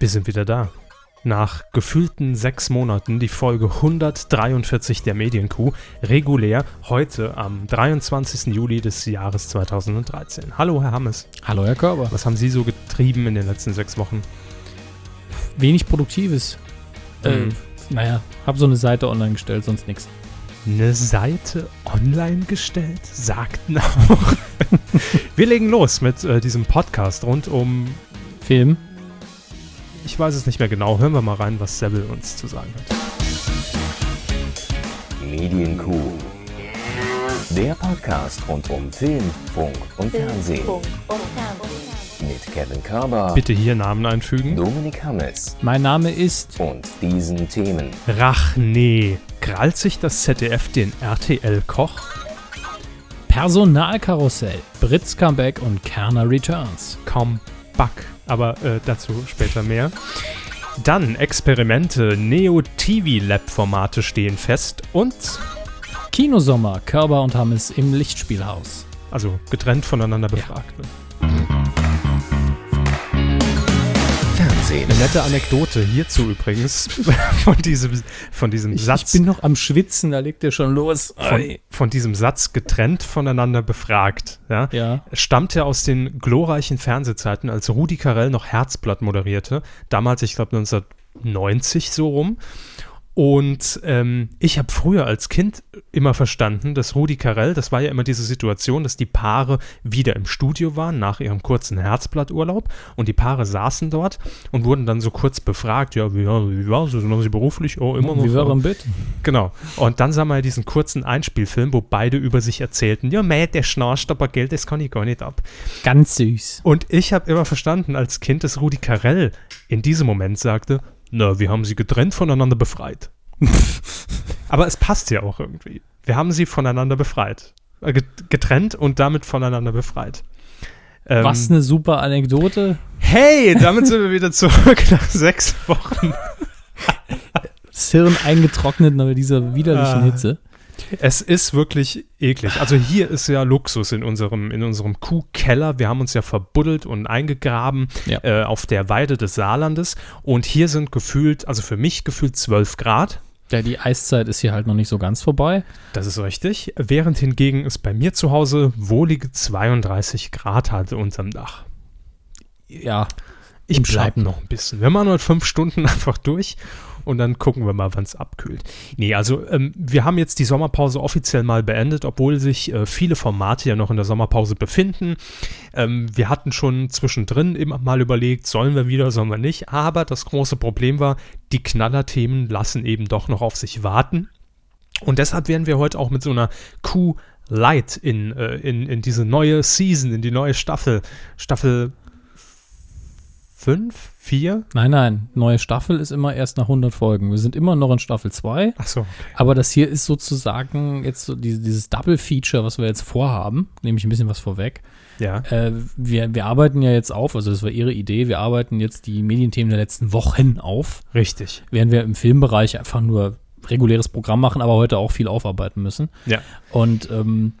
Wir sind wieder da. Nach gefühlten sechs Monaten die Folge 143 der Medienkuh, regulär heute am 23. Juli des Jahres 2013. Hallo, Herr Hammes. Hallo, Herr Körber. Was haben Sie so getrieben in den letzten sechs Wochen? Wenig Produktives. Äh, Mhm. naja, hab so eine Seite online gestellt, sonst nix. Eine Seite online gestellt? Sagten auch. Wir legen los mit äh, diesem Podcast rund um, Film. Ich weiß es nicht mehr genau, hören wir mal rein, was Sebel uns zu sagen hat. Medienkuh. Der Podcast rund um Film, Funk und Fernsehen. Mit Kevin Körber, Bitte hier Namen einfügen. Dominik Hammes Mein Name ist. und diesen Themen. Rach, nee. Krallt sich das ZDF den RTL-Koch? Personalkarussell. Britz Comeback und Kerner Returns. Kaum Back. Aber äh, dazu später mehr. Dann Experimente, Neo-TV-Lab-Formate stehen fest und, Kinosommer. Körber und Hammes im Lichtspielhaus. also getrennt voneinander befragt. Ne? Fernsehen. Eine nette Anekdote hierzu übrigens von diesem, von diesem Ich, Satz. ich bin noch am Schwitzen, da legt er schon los. von, von diesem Satz getrennt voneinander befragt. Ja? Ja. stammt ja aus den glorreichen Fernsehzeiten, als Rudi Carell noch Herzblatt moderierte. Damals, ich glaube 1990 so rum. Und ähm, ich habe früher als Kind immer verstanden, dass Rudi Carell, das war ja immer diese Situation, dass die Paare wieder im Studio waren nach ihrem kurzen Herzblatturlaub und die Paare saßen dort und wurden dann so kurz befragt, ja, wie, wie war so, sind Sie beruflich? Oh, immer noch. Wie war ein Bit? Genau. Und dann sah man ja diesen kurzen Einspielfilm, wo beide über sich erzählten, ja, meh, der schnarcht, aber Geld, das kann ich gar nicht ab. Ganz süß. Und ich habe immer verstanden als Kind, dass Rudi Carell in diesem Moment sagte, na, wir haben sie getrennt voneinander befreit. aber es passt ja auch irgendwie. Wir haben sie voneinander befreit. Äh, get- getrennt und damit voneinander befreit. Ähm, Was eine super Anekdote. Hey, damit sind wir wieder zurück nach sechs Wochen. Das Hirn eingetrocknet nach dieser widerlichen Ah. Hitze. Es ist wirklich eklig. Also hier ist ja Luxus in unserem, in unserem Kuhkeller. Wir haben uns ja verbuddelt und eingegraben Ja. äh, auf der Weide des Saarlandes. Und hier sind gefühlt, also für mich gefühlt 12 Grad. Ja, die Eiszeit ist hier halt noch nicht so ganz vorbei. Das ist richtig. Während hingegen es bei mir zu Hause wohlige 32 Grad hatte unterm Dach. Ja, Ich Im bleib Schatten. noch ein bisschen. Wir machen heute fünf Stunden einfach durch und dann gucken wir mal, wann es abkühlt. Nee, also ähm, wir haben jetzt die Sommerpause offiziell mal beendet, obwohl sich äh, viele Formate ja noch in der Sommerpause befinden. Ähm, wir hatten schon zwischendrin immer mal überlegt, sollen wir wieder, sollen wir nicht. Aber das große Problem war, die Knallerthemen lassen eben doch noch auf sich warten. Und deshalb werden wir heute auch mit so einer Q Light in, äh, in, in diese neue Season, in die neue Staffel, Staffel 5, 4? nein, nein. Neue Staffel ist immer erst nach 100 Folgen. Wir sind immer noch in Staffel 2. Ach so. Aber das hier ist sozusagen jetzt so die, dieses Double-Feature, was wir jetzt vorhaben. Nehme ich ein bisschen was vorweg. Ja. Äh, wir, wir arbeiten ja jetzt auf, also das war Ihre Idee, wir arbeiten jetzt die Medienthemen der letzten Wochen auf, Richtig. während wir im Filmbereich einfach nur reguläres Programm machen, aber heute auch viel aufarbeiten müssen. Ja. Und ähm,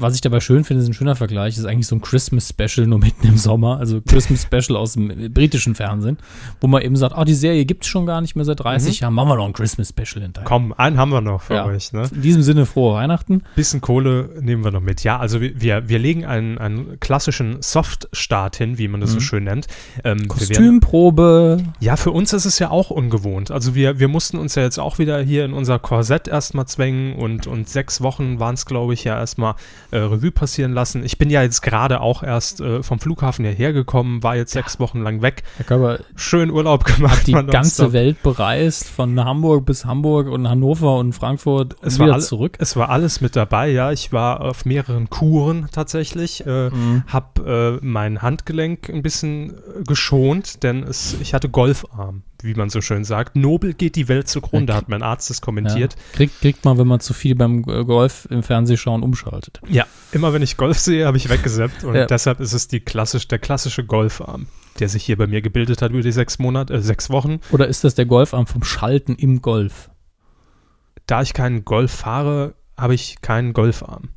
was ich dabei schön finde, ist ein schöner Vergleich, ist eigentlich so ein Christmas-Special nur mitten im Sommer, also Christmas-Special aus dem britischen Fernsehen, wo man eben sagt, ah, die Serie gibt es schon gar nicht mehr seit 30 Jahren, machen wir noch ein Christmas-Special hinterher. Komm, einen haben wir noch für Ja. euch. Ne? In diesem Sinne, frohe Weihnachten. Bisschen Kohle nehmen wir noch mit. Ja, also wir, wir, legen einen, einen klassischen Soft-Start hin, wie man das so Mhm. schön nennt. Ähm, wir werden, Kostümprobe. ja, für uns ist es ja auch ungewohnt. Also wir, wir mussten uns ja jetzt auch wieder hier in unser Korsett erstmal zwängen und, und sechs Wochen waren es, glaube ich, ja erstmal äh, Revue passieren lassen. Ich bin ja jetzt gerade auch erst äh, vom Flughafen hierher gekommen, war jetzt sechs Wochen lang weg. Herr Körber, Schön Urlaub gemacht. die ganze. Welt bereist, von Hamburg bis Hamburg und Hannover und Frankfurt und Es war wieder alle- zurück. Es war alles mit dabei, ja. Ich war auf mehreren Kuren tatsächlich. Äh, Mhm. Hab äh, mein Handgelenk ein bisschen äh, geschont, denn es, ich hatte Golfarm, wie man so schön sagt. Nobel geht die Welt zugrunde, Ja, hat mein Arzt das Ja. kommentiert. Kriegt, kriegt man, wenn man zu viel beim Golf im Fernsehschauen umschaltet. Ja, immer wenn ich Golf sehe, habe ich weggesappt und Ja. deshalb ist es die klassisch, der klassische Golfarm, der sich hier bei mir gebildet hat über die sechs Monate, äh, sechs Wochen. Oder ist das der Golfarm vom Schalten im Golf? Da ich keinen Golf fahre, habe ich keinen Golfarm.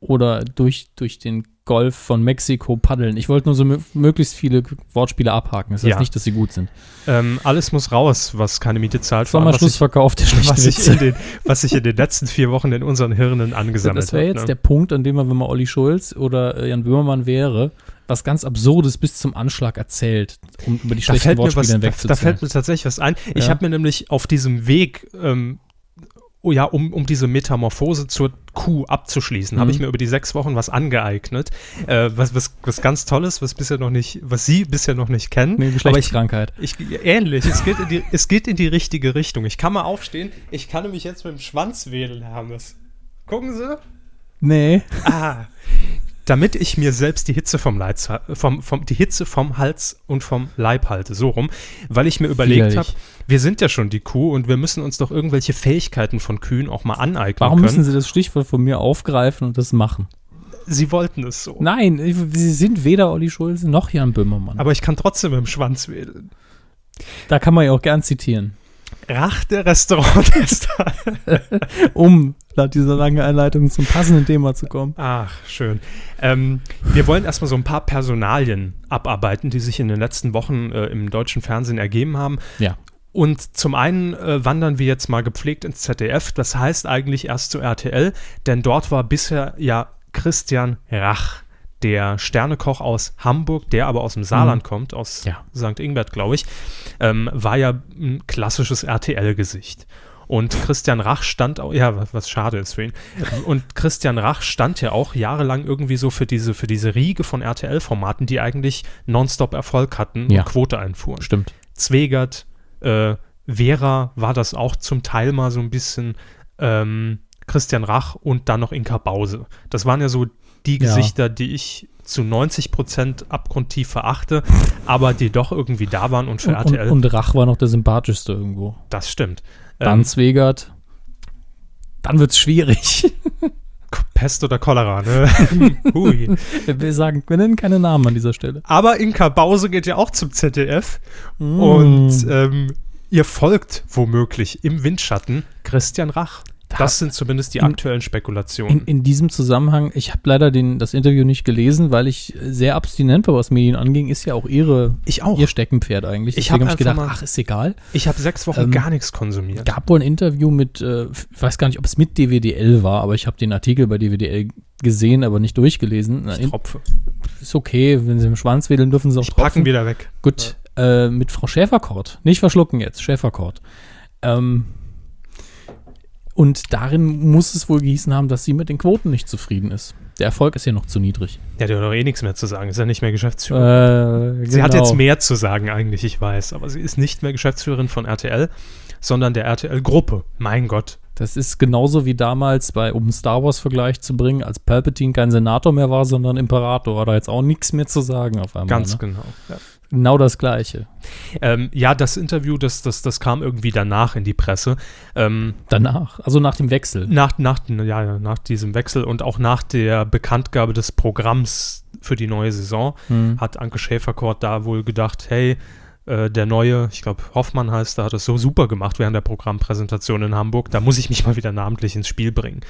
Oder durch, durch den Golf von Mexiko paddeln. Ich wollte nur so mö- möglichst viele Wortspiele abhaken. Das heißt Ja. nicht, dass sie gut sind. Ähm, alles muss raus, was keine Miete zahlt. ich- Sommerschlussverkauf der schlechten was sich, Witze. in den, was sich in den letzten vier Wochen in unseren Hirnen angesammelt Das wäre hat. jetzt ne? der Punkt, an dem man, wenn man Olli Schulz oder äh, Jan Böhmermann wäre, was ganz Absurdes bis zum Anschlag erzählt, um über die da schlechten Wortspiele da, da hinwegzuziehen. fällt mir tatsächlich was ein. Ich Ja. habe mir nämlich auf diesem Weg, ähm, oh ja, um, um diese Metamorphose zur Kuh abzuschließen, habe Mhm. ich mir über die sechs Wochen was angeeignet. Äh, was, was, was ganz Tolles, was bisher noch nicht, was Sie bisher noch nicht kennen. Eine Aber ich, Geschlechtskrankheit. ich, ähnlich, es geht, in die, es geht in die richtige Richtung. Ich kann mal aufstehen. Ich kann nämlich jetzt mit dem Schwanz wedeln, Hermes. Gucken Sie. Nee. Ah, damit ich mir selbst die Hitze vom, Leiz, vom, vom, die Hitze vom Hals und vom Leib halte, so rum, weil ich mir überlegt habe, wir sind ja schon die Kuh und wir müssen uns doch irgendwelche Fähigkeiten von Kühen auch mal aneignen Warum können. müssen Sie das Stichwort von mir aufgreifen und das machen? Sie wollten es so. Nein, Sie sind weder Olli Schulz noch Jan Böhmermann. Aber ich kann trotzdem dem Schwanz wedeln. da kann man ja auch gern zitieren. Rach der Restauranttester. Um nach dieser langen Einleitung zum passenden Thema zu kommen. Ach, schön. Ähm, wir wollen erstmal so ein paar Personalien abarbeiten, die sich in den letzten Wochen äh, im deutschen Fernsehen ergeben haben. Ja. Und zum einen äh, wandern wir jetzt mal gepflegt ins ZDF, das heißt eigentlich erst zu RTL, denn dort war bisher ja Christian Rach, der Sternekoch aus Hamburg, der aber aus dem Saarland kommt, aus Ja. St. Ingbert, glaube ich, ähm, war ja ein klassisches RTL-Gesicht. Und Christian Rach stand auch, ja, was, was schade ist für ihn. Und Christian Rach stand ja auch jahrelang irgendwie so für diese, für diese Riege von RTL-Formaten, die eigentlich nonstop Erfolg hatten Ja. und Quote einfuhren. Stimmt. Zwegert, äh, Vera war das auch zum Teil mal so ein bisschen, ähm, Christian Rach und dann noch Inka Bause. Das waren ja so die Ja. Gesichter, die ich zu 90 Prozent abgrundtief verachte, aber die doch irgendwie da waren und für Und, und, RTL, und Rach war noch der sympathischste irgendwo. das stimmt. Dann Ähm, Zwegert. Dann wird's schwierig. Pest oder Cholera, ne? Hui. Wir sagen, wir nennen keine Namen an dieser Stelle. Aber Inka Bause geht ja auch zum ZDF Mm. und ähm, ihr folgt womöglich im Windschatten Christian Rach. Das sind zumindest die in- aktuellen Spekulationen. In, in diesem Zusammenhang, ich habe leider den, das Interview nicht gelesen, weil ich sehr abstinent war, was Medien anging, ist ja auch ihre, ich auch. ihr Steckenpferd eigentlich. Ich Deswegen hab habe ich gedacht, mal- ach, ist egal. Ich habe sechs Wochen Ähm, gar nichts konsumiert. gab wohl ein Interview mit, äh, ich weiß gar nicht, ob es mit DWDL war, aber ich habe den Artikel bei DWDL gesehen, aber nicht durchgelesen. Ich tropfe. ist okay, wenn sie im Schwanz wedeln, dürfen sie auch Ich packen tropfen. wieder weg. Gut, äh, mit Frau Schäferkort. Nicht verschlucken jetzt, Schäferkort. Ähm, und darin muss es wohl gehießen haben, dass sie mit den Quoten nicht zufrieden ist. Der Erfolg ist ja noch zu niedrig. Ja, der hat doch eh nichts mehr zu sagen. Ist ja nicht mehr Geschäftsführer. Äh, Sie hat genau. jetzt mehr zu sagen, eigentlich, ich weiß. Aber sie ist nicht mehr Geschäftsführerin von RTL, sondern der RTL-Gruppe. Mein Gott. Das ist genauso wie damals, bei, um Star Wars-Vergleich zu bringen, als Palpatine kein Senator mehr war, sondern Imperator. Hat er jetzt auch nichts mehr zu sagen auf einmal. Ganz ne? genau. Ja. Genau das Gleiche. Ähm, ja, das Interview, das, das, das kam irgendwie danach in die Presse. Ähm, Danach, also nach dem Wechsel. nach, nach, ja, nach diesem Wechsel und auch nach der Bekanntgabe des Programms für die neue Saison Hm. hat Anke Schäferkort da wohl gedacht, hey, äh, der neue, ich glaube Hoffmann heißt, der hat es so super gemacht während der Programmpräsentation in Hamburg, da muss ich mich mal wieder namentlich ins Spiel bringen.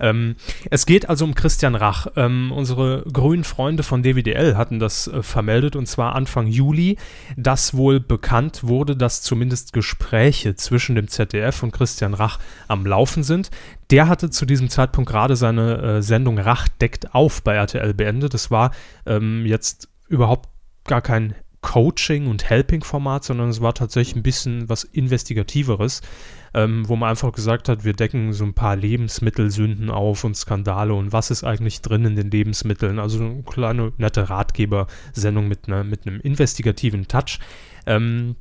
Ähm, es geht also um Christian Rach. Ähm, unsere grünen Freunde von DWDL hatten das äh, vermeldet und zwar Anfang Juli, dass wohl bekannt wurde, dass zumindest Gespräche zwischen dem ZDF und Christian Rach am Laufen sind. Der hatte zu diesem Zeitpunkt gerade seine äh, Sendung Rach deckt auf bei RTL beendet. Das war ähm, jetzt überhaupt gar kein Coaching- und Helping-Format, sondern es war tatsächlich ein bisschen was Investigativeres, ähm, wo man einfach gesagt hat, wir decken so ein paar Lebensmittelsünden auf und Skandale und was ist eigentlich drin in den Lebensmitteln. Also eine kleine, nette Ratgebersendung mit, einer, mit einem investigativen Touch. Ähm,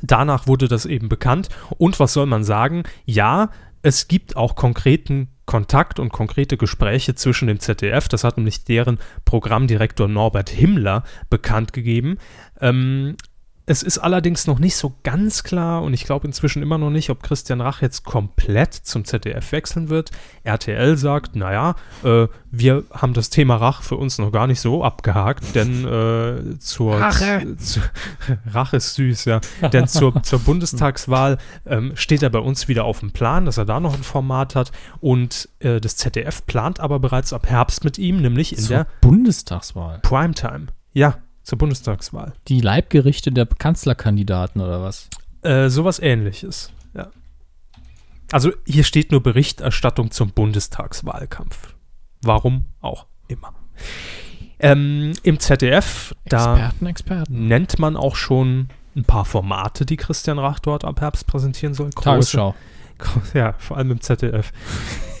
danach wurde das eben bekannt. Und was soll man sagen? Ja, es gibt auch konkreten Kontakt und konkrete Gespräche zwischen dem ZDF. Das hat nämlich deren Programmdirektor Norbert Himmler bekannt gegeben. Ähm, Es ist allerdings noch nicht so ganz klar und ich glaube inzwischen immer noch nicht, ob Christian Rach jetzt komplett zum ZDF wechseln wird. RTL sagt, naja, äh, wir haben das Thema Rach für uns noch gar nicht so abgehakt, denn äh, zur Rache. Zu, Rach ist süß, ja. denn zur, zur Bundestagswahl ähm, steht er bei uns wieder auf dem Plan, dass er da noch ein Format hat und äh, das ZDF plant aber bereits ab Herbst mit ihm, nämlich in Zur der Bundestagswahl. Primetime. Ja, zur Bundestagswahl. Die Leibgerichte der Kanzlerkandidaten oder was? Äh, sowas ähnliches, ja. Also hier steht nur Berichterstattung zum Bundestagswahlkampf. Warum auch immer. Ähm, Im ZDF, da Experten, Experten. nennt man auch schon ein paar Formate, die Christian Rach dort ab Herbst präsentieren soll. Große- Tagesschau. Ja, vor allem im ZDF.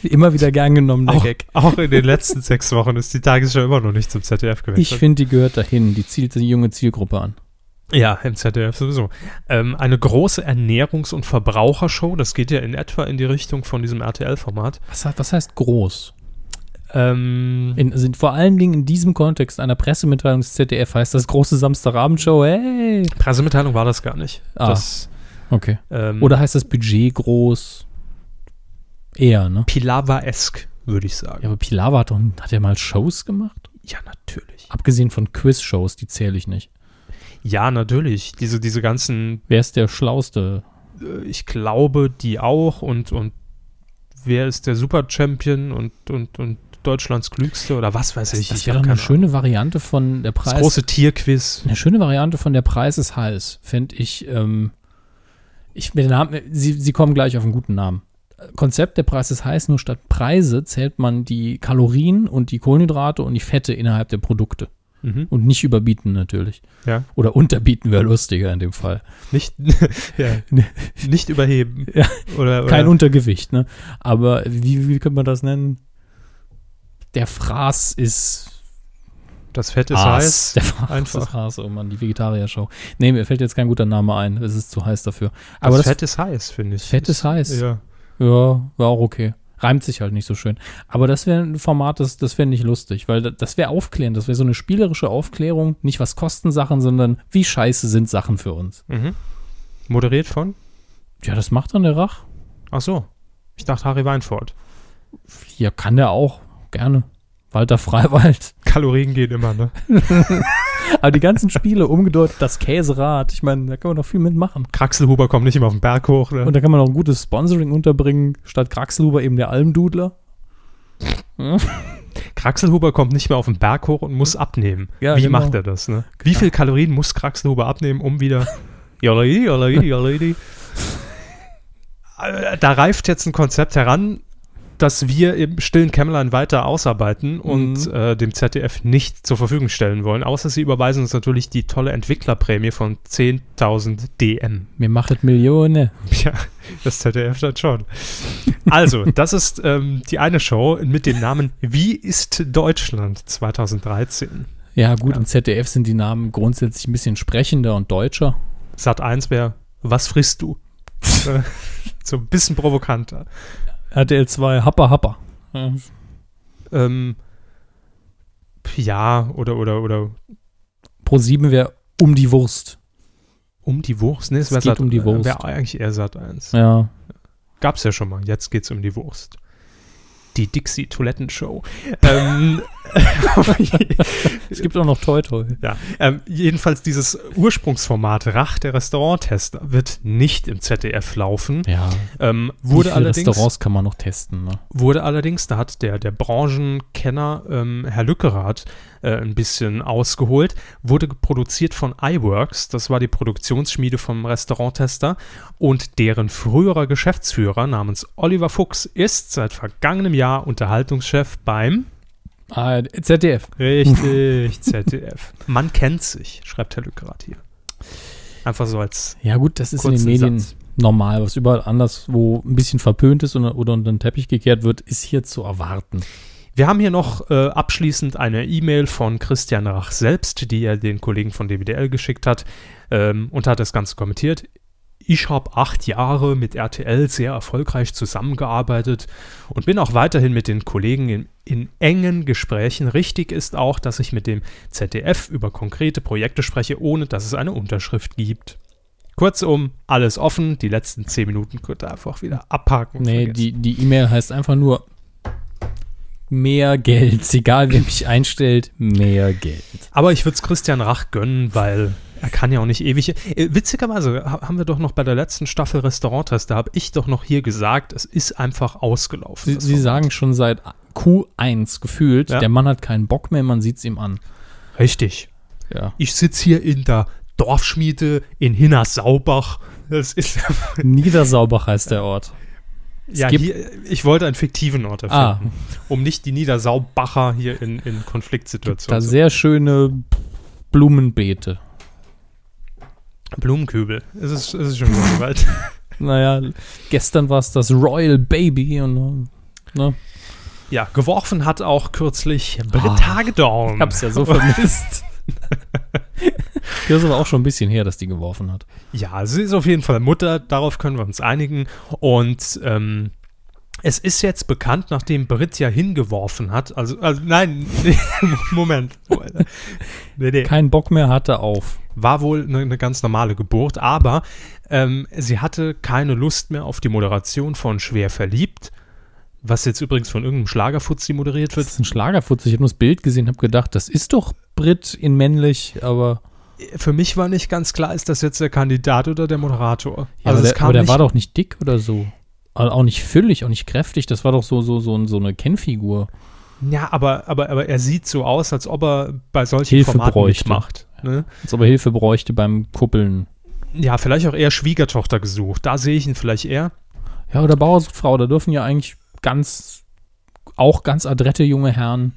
Immer wieder gern genommen, der Auch, Gag. auch in den letzten sechs Wochen ist die Tagesschau immer noch nicht zum ZDF gewechselt. Ich finde, die gehört dahin. Die zielt die junge Zielgruppe an. Ja, im ZDF sowieso. Ähm, eine große Ernährungs- und Verbrauchershow, das geht ja in etwa in die Richtung von diesem RTL-Format. Was, heißt- was heißt groß? Ähm, In, sind vor allen Dingen in diesem Kontext einer Pressemitteilung des ZDF heißt das große Samstagabendshow. Hey. Pressemitteilung war das gar nicht. Ah. Das, Okay. ähm, Oder heißt das Budget groß? Eher, ne? Pilava-esk, würde ich Ja, sagen. aber Pilawa hat, doch, hat ja mal Shows gemacht? Ja, natürlich. Abgesehen von Quiz-Shows, die zähle ich nicht. Ja, natürlich. Diese, diese ganzen, Wer ist der Schlauste? äh, ich glaube, die auch und, und wer ist der Super-Champion und, und, und Deutschlands Klügste oder was weiß ich. das ich wäre hab doch eine schöne Variante von der Ahnung. Preis. Das große Tierquiz. Eine schöne Variante von der Preis ist heiß, fände ich. Ähm, ich mit den Namen, sie, sie kommen gleich auf einen guten Namen. Konzept der Preis ist heiß, nur statt Preise zählt man die Kalorien und die Kohlenhydrate und die Fette innerhalb der Produkte. Mhm. Und nicht überbieten natürlich. Ja. Oder unterbieten wäre lustiger in dem Fall. Nicht, ja, nicht überheben. Ja. Oder, oder Kein Untergewicht, ne? Aber wie, wie könnte man das nennen? Der Fraß ist das Fett ist Haas. heiß. Der Fraß Einfach. ist Haas, oh Mann, die Vegetarier-Show. Nee, mir fällt jetzt kein guter Name ein. Es ist zu heiß dafür. Aber das, das, Fett ist heiß, finde ich. Fett ist heiß. Ja. Ja, war auch okay. Reimt sich halt nicht so schön. Aber das wäre ein Format, das, das fände ich lustig, weil da- das wäre aufklärend. Das wäre so eine spielerische Aufklärung. Nicht was kosten Sachen, sondern wie scheiße sind Sachen für uns. Mhm. Moderiert von? Ja, das macht dann der Rach. Ach so. Ich dachte Harry Weinfurt. Ja, kann der auch. Gerne. Walter Freiwald. Kalorien gehen immer, ne? Aber die ganzen Spiele, umgedeutet das Käserad, ich meine, da kann man noch viel mitmachen. Kraxelhuber kommt nicht immer auf den Berg hoch, ne? Und da kann man noch ein gutes Sponsoring unterbringen. Statt Kraxelhuber eben der Almdudler. Kraxelhuber kommt nicht mehr auf den Berg hoch und muss abnehmen. Ja, Wie genau. macht er das, ne? Wie viel Kalorien muss Kraxelhuber abnehmen, um wieder. Äh, Da reift jetzt ein Konzept heran, das wir im stillen Kämmerlein weiter ausarbeiten und Mhm. äh, dem ZDF nicht zur Verfügung stellen wollen. Außer sie überweisen uns natürlich die tolle Entwicklerprämie von 10.000 DM. Mir machet Millionen. Ja, das ZDF dann schon. Also, das ist ähm, die eine Show mit dem Namen Wie ist Deutschland 2013. Ja, gut, Ja. im ZDF sind die Namen grundsätzlich ein bisschen sprechender und deutscher. Sat 1 wäre, was frisst du? So ein bisschen provokanter. RTL 2, Happer, Happer. Ja. Ähm, ja, oder, oder, oder Pro 7 wäre um die Wurst. um die Wurst. Nee, es Es geht Sat, um die Wurst. Wäre eigentlich eher Sat 1. Ja. Gab's ja schon mal. Jetzt geht's um die Wurst. Die Dixie Toilettenshow. ähm, Es gibt auch noch Toi Toi. Ja, ähm, jedenfalls dieses Ursprungsformat Rach der Restauranttester wird nicht im ZDF laufen. Ja. Ähm, Wie wurde, viele allerdings, Restaurants kann man noch testen, ne? wurde allerdings, da hat der, der Branchenkenner ähm, Herr Lückerath äh, ein bisschen ausgeholt, wurde produziert von iWorks, das war die Produktionsschmiede vom Restauranttester und deren früherer Geschäftsführer namens Oliver Fuchs ist seit vergangenem Jahr Unterhaltungschef beim Ah, ZDF. Richtig, ZDF. Man kennt sich, schreibt Herr Lückerath hier. Einfach so als Ja, gut, das ist in den Medien Satz. normal. Was überall anders, wo ein bisschen verpönt ist oder, oder unter den Teppich gekehrt wird, ist hier zu erwarten. Wir haben hier noch äh, abschließend eine E-Mail von Christian Rach selbst, die er den Kollegen von DWDL geschickt hat ähm, und hat das Ganze kommentiert. ich habe acht Jahre mit RTL sehr erfolgreich zusammengearbeitet und bin auch weiterhin mit den Kollegen in, in engen Gesprächen. Richtig ist auch, dass ich mit dem ZDF über konkrete Projekte spreche, ohne dass es eine Unterschrift gibt. Kurzum, alles offen. Die letzten zehn Minuten könnt ihr einfach wieder abhaken. Nee, vergessen. die die E-Mail heißt einfach nur mehr Geld. Egal, wer mich einstellt, mehr Geld. Aber ich würde es Christian Rach gönnen, weil er kann ja auch nicht ewig. Äh, witzigerweise ha- haben wir doch noch bei der letzten Staffel Restauranttest, da habe ich doch noch hier gesagt, es ist einfach ausgelaufen. Sie, Sie sagen schon seit Q1 gefühlt, Ja. der Mann hat keinen Bock mehr, man sieht es ihm an. Richtig. Ja. Ich sitze hier in der Dorfschmiede in Hinnersaubach. Das ist Niedersaubach heißt der Ort. Ja hier, ich wollte einen fiktiven Ort Ah. erfinden, um nicht die Niedersaubacher hier in, in Konfliktsituationen Da zu sehr schöne Blumenbeete. Blumenkübel. Es ist, es ist schon wieder soweit. Naja, gestern war es das Royal Baby und ne, Ja, geworfen hat auch kürzlich Britt Ah. Hagedorn. ich hab's ja so vermisst. das ist aber auch schon ein bisschen her, dass die geworfen hat. Ja, sie ist auf jeden Fall Mutter, darauf können wir uns einigen. Und ähm, es ist jetzt bekannt, nachdem Brit ja hingeworfen hat, also, also nein, nee, Moment. Nee, nee. Keinen Bock mehr hatte auf. War wohl eine, eine ganz normale Geburt, aber ähm, sie hatte keine Lust mehr auf die Moderation von Schwer verliebt, was jetzt übrigens von irgendeinem Schlagerfuzzi moderiert Das wird. ist ein Schlagerfutz. Ich habe nur das Bild gesehen, habe gedacht, das ist doch Brit in männlich, aber, Für mich war nicht ganz klar, ist das jetzt der Kandidat oder der Moderator? ja, also aber, der, aber der war doch nicht dick oder so. Auch nicht füllig, auch nicht kräftig. Das war doch so, so, so, so eine Kennfigur. Ja, aber, aber, aber er sieht so aus, als ob er bei solchen Hilfe Formaten bräuchte. mitmacht. Ne? Als ob er Hilfe bräuchte beim Kuppeln. Ja, vielleicht auch eher Schwiegertochter gesucht. Da sehe ich ihn vielleicht eher. Ja, oder Bauer sucht Frau. Da dürfen ja eigentlich ganz, auch ganz adrette junge Herren,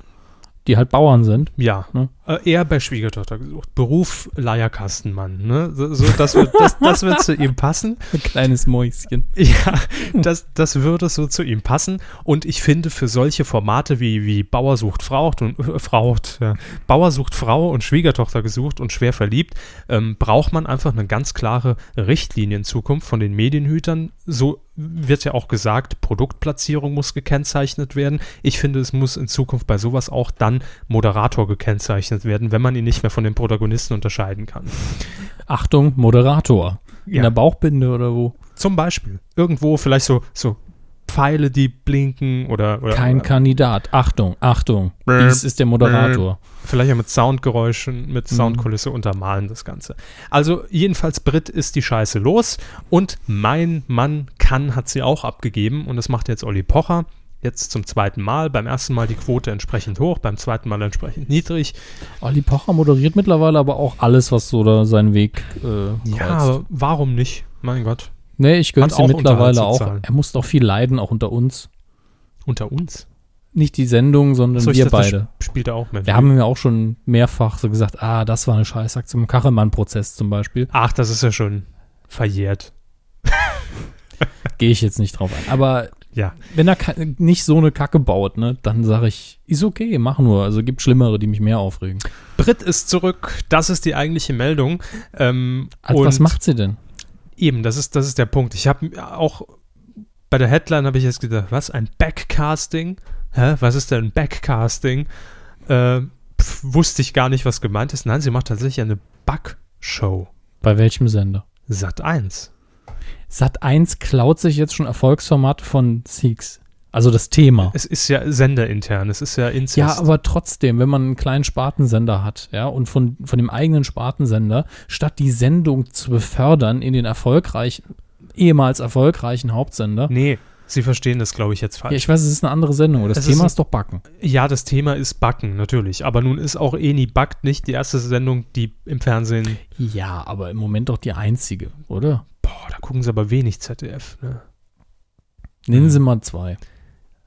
die halt Bauern sind. Ja, Ne? äh, eher bei Schwiegertochter gesucht. Beruf Leierkastenmann. Ne? So, so, das, wird, das, das wird zu ihm passen. Ein kleines Mäuschen. Ja, das, das würde so zu ihm passen. Und ich finde, für solche Formate wie, wie Bauer sucht Frau und äh, Frau, ja, Bauer sucht Frau und Schwiegertochter gesucht und schwer verliebt, ähm, braucht man einfach eine ganz klare Richtlinie in Zukunft von den Medienhütern. So wird ja auch gesagt, Produktplatzierung muss gekennzeichnet werden. Ich finde, es muss in Zukunft bei sowas auch dann Moderator gekennzeichnet werden, wenn man ihn nicht mehr von den Protagonisten unterscheiden kann. Achtung, Moderator. In Ja. der Bauchbinde oder wo? Zum Beispiel. Irgendwo vielleicht so, so Pfeile, die blinken oder, oder Kein oder Kandidat. Achtung, Achtung. Brr, Dies ist der Moderator. vielleicht auch mit Soundgeräuschen, mit Mhm. Soundkulisse untermalen das Ganze. Also jedenfalls Brit ist die Scheiße los und mein Mann kann hat sie auch abgegeben und das macht jetzt Olli Pocher. Jetzt zum zweiten Mal. Beim ersten Mal die Quote entsprechend hoch, beim zweiten Mal entsprechend niedrig. Olli Pocher moderiert mittlerweile aber auch alles, was so da seinen Weg äh, kreuzt. Ja, warum nicht? Mein Gott. Nee, ich gönn's ihm mittlerweile auch. Er muss doch viel leiden, auch unter uns. Unter uns. Nicht die Sendung, sondern So, wir dachte, das beide. Spielt er auch mit. Wir haben ja auch schon mehrfach so gesagt, ah, das war eine Scheißaktion im Kachelmann-Prozess zum Beispiel. Ach, das ist ja schon verjährt. Gehe ich jetzt nicht drauf ein. Aber Ja. wenn er nicht so eine Kacke baut, ne, dann sage ich, ist okay, mach nur. Also gibt Schlimmere, die mich mehr aufregen. Brit ist zurück. Das ist die eigentliche Meldung. Ähm, Also, was macht sie denn? Eben, das ist, das ist der Punkt. Ich habe auch bei der Headline habe ich jetzt gedacht, was ein Backcasting? Hä, was ist denn Backcasting? Äh, pf, wusste ich gar nicht, was gemeint ist. Nein, sie macht tatsächlich eine Backshow. Bei welchem Sender? Sat 1. Sat 1 klaut sich jetzt schon Erfolgsformate von Six. Also das Thema. Es ist ja senderintern, es ist ja Inzest. Ja, aber trotzdem, wenn man einen kleinen Spartensender hat, ja, und von, von dem eigenen Spartensender, statt die Sendung zu befördern in den erfolgreichen, ehemals erfolgreichen Hauptsender. nee, sie verstehen das, glaube ich, jetzt Ja, falsch. ich weiß, es ist eine andere Sendung, das Es ist Thema ein- ist, doch Backen. Ja, das Thema ist Backen, natürlich. Aber nun ist auch Eni Backt nicht die erste Sendung, die im Fernsehen. Ja, aber im Moment doch die einzige, oder? Boah, da gucken sie aber wenig ZDF, ne? Nennen Mhm. Sie mal zwei.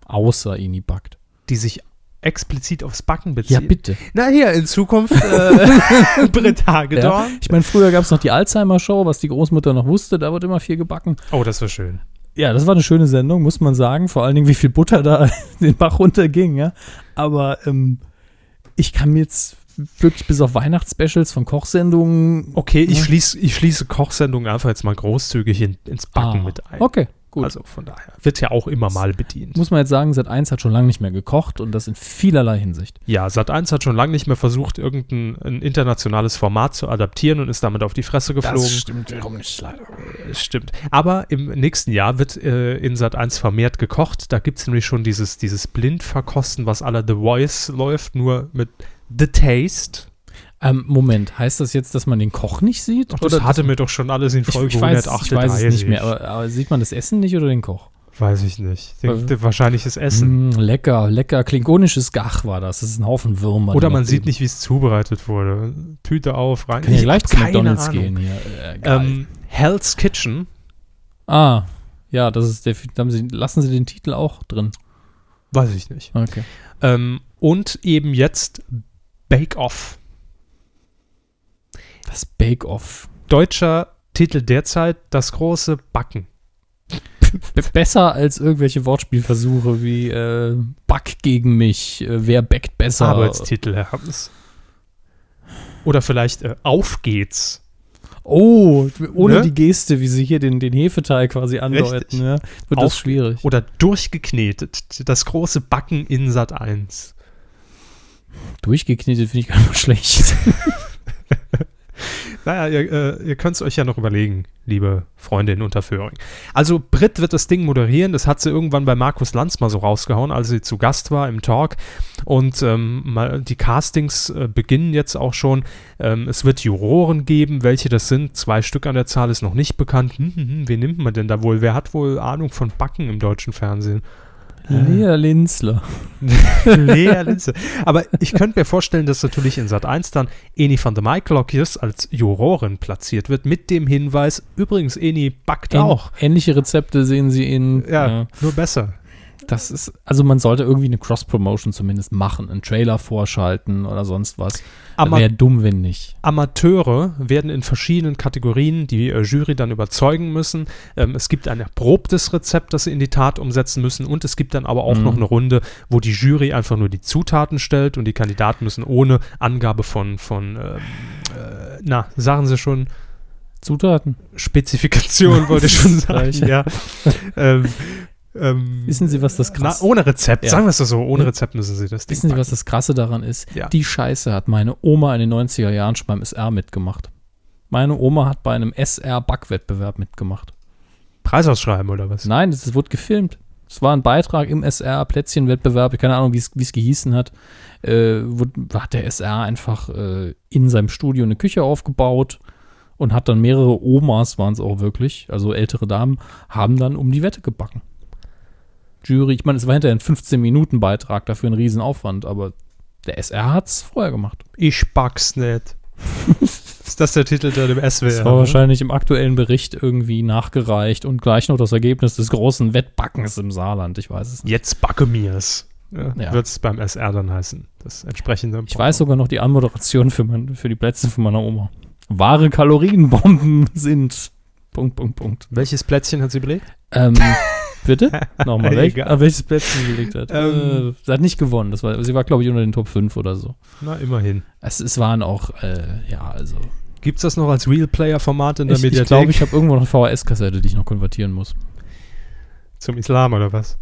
Außer Ini backt. Die sich explizit aufs Backen Ja, beziehen. bitte. Na hier, in Zukunft äh, Britt Hagedorn. Ich meine, früher gab es noch die Alzheimer-Show, was die Großmutter noch wusste, da wird immer viel gebacken. Oh, das war schön. Ja, das war eine schöne Sendung, muss man sagen. Vor allen Dingen, wie viel Butter da den Bach runterging, ja. Aber ähm, ich kann mir jetzt wirklich bis auf Weihnachtsspecials von Kochsendungen. Okay, ich, Ja. schließe, ich schließe Kochsendungen einfach jetzt mal großzügig in, ins Backen Ah, mit ein. Okay, gut. Also von daher. Wird ja auch immer mal bedient. Muss man jetzt sagen, Sat1 hat schon lange nicht mehr gekocht und das in vielerlei Hinsicht. Ja, Sat1 hat schon lange nicht mehr versucht, irgendein ein internationales Format zu adaptieren und ist damit auf die Fresse geflogen. stimmt wiederum nicht leider. Das stimmt. Aber im nächsten Jahr wird äh, in Sat1 vermehrt gekocht. Da gibt es nämlich schon dieses, dieses Blindverkosten, was aller The Voice läuft, nur mit The Taste. Ähm, Moment, heißt das jetzt, dass man den Koch nicht sieht? Ach, das hatte mir doch schon alles in Folge ich, weiß, ich 138. weiß es nicht mehr, aber, aber sieht man das Essen nicht oder den Koch? Weiß ich nicht. Den, Weil- den, wahrscheinliches Essen. Mm, lecker, lecker klingonisches Gach war das. Das ist ein Haufen Würmer. Oder man sieht leben. nicht, wie es zubereitet wurde. Tüte auf, rein. Kann Ich gleich zu McDonalds Ahnung. gehen hier. Äh. Ähm, Hell's Kitchen, ah, ja, das ist der. sie, lassen Sie den Titel auch drin. weiß ich nicht. Okay. Ähm, und eben jetzt Bake Off. Das Bake-Off. Deutscher Titel derzeit Das große Backen. Be besser als irgendwelche Wortspielversuche wie äh, Back gegen mich, äh, wer backt besser. Arbeitstitel, Herr Hammes. Oder vielleicht äh, Auf geht's. Oh, ohne Ne? die Geste, wie sie hier den, den Hefeteig quasi andeuten, ja, wird Auf- das schwierig. Oder durchgeknetet. Das große Backen in Sat 1. Durchgeknetet finde ich gar nicht schlecht. Naja, ihr, äh, ihr könnt es euch ja noch überlegen, liebe Freundinnen unter Föhring. Also Britt wird das Ding moderieren, das hat sie irgendwann bei Markus Lanz mal so rausgehauen, als sie zu Gast war im Talk. Und ähm, mal, die Castings äh, beginnen jetzt auch schon. Ähm, es wird Juroren geben, welche das sind. Zwei Stück an der Zahl ist noch nicht bekannt. Hm, hm, hm, wen nimmt man denn da wohl? Wer hat wohl Ahnung von Backen im deutschen Fernsehen? Lea Linzler. Lea Linze. Aber ich könnte mir vorstellen, dass natürlich in Sat 1 dann Eni van der Maiklokjes als Jurorin platziert wird, mit dem Hinweis, übrigens, Eni backt Ähn- auch. Ähnliche Rezepte sehen sie in. Ja, nur besser. Das ist, also man sollte irgendwie eine Cross-Promotion zumindest machen, einen Trailer vorschalten oder sonst was. Wäre dumm, wenn nicht. Amateure werden in verschiedenen Kategorien die äh, Jury dann überzeugen müssen. Ähm, es gibt ein erprobtes Rezept, das sie in die Tat umsetzen müssen und es gibt dann aber auch Mhm. noch eine Runde, wo die Jury einfach nur die Zutaten stellt und die Kandidaten müssen ohne Angabe von, von ähm, äh, na, sagen sie schon, Zutaten. Spezifikation wollte ich schon sagen, ja. ähm, ähm, Wissen Sie, was das na, krass ohne Rezept, Ja. sagen wir es so, ohne Ja. Rezept müssen sie das Ding Wissen Sie, was backen. das Krasse daran ist? Ja. Die Scheiße hat meine Oma in den 90er Jahren schon beim SR mitgemacht. Meine Oma hat bei einem SR-Backwettbewerb mitgemacht. Preis ausschreiben oder was? Nein, das wurde gefilmt. Es war ein Beitrag im SR-Plätzchenwettbewerb, keine Ahnung, wie es wie es gehießen hat. Äh, wurde, hat der SR einfach äh, in seinem Studio eine Küche aufgebaut und hat dann mehrere Omas, waren es auch wirklich, also ältere Damen, haben dann um die Wette gebacken. Jury, ich meine, es war hinterher ein 15-Minuten-Beitrag, dafür ein Riesenaufwand, aber der SR hat es vorher gemacht. Ich back's nicht. Ist das der Titel, der dem SWR? Das war wahrscheinlich im aktuellen Bericht irgendwie nachgereicht und gleich noch das Ergebnis des großen Wettbackens im Saarland. Ich weiß es nicht. Jetzt backe mir's. Ja, Ja. Wird es beim SR dann heißen. Das entsprechende. Ich weiß sogar noch die Anmoderation für, mein, für die Plätze von meiner Oma. Wahre Kalorienbomben sind. Punkt, Punkt, Punkt. Welches Plätzchen hat sie belegt? Ähm, bitte? Nochmal weg. Egal. Ah, welches Plätzchen sie gelegt hat. Ähm. äh, sie hat nicht gewonnen. Das war, sie war, glaube ich, unter den Top 5 oder so. Na, immerhin. Es, es waren auch, äh, ja, also. Gibt's das noch als Real-Player-Format in der Ich glaube, ich, Mediathek? glaub, ich habe irgendwo noch eine VHS-Kassette, die ich noch konvertieren muss. Zum Islam oder was?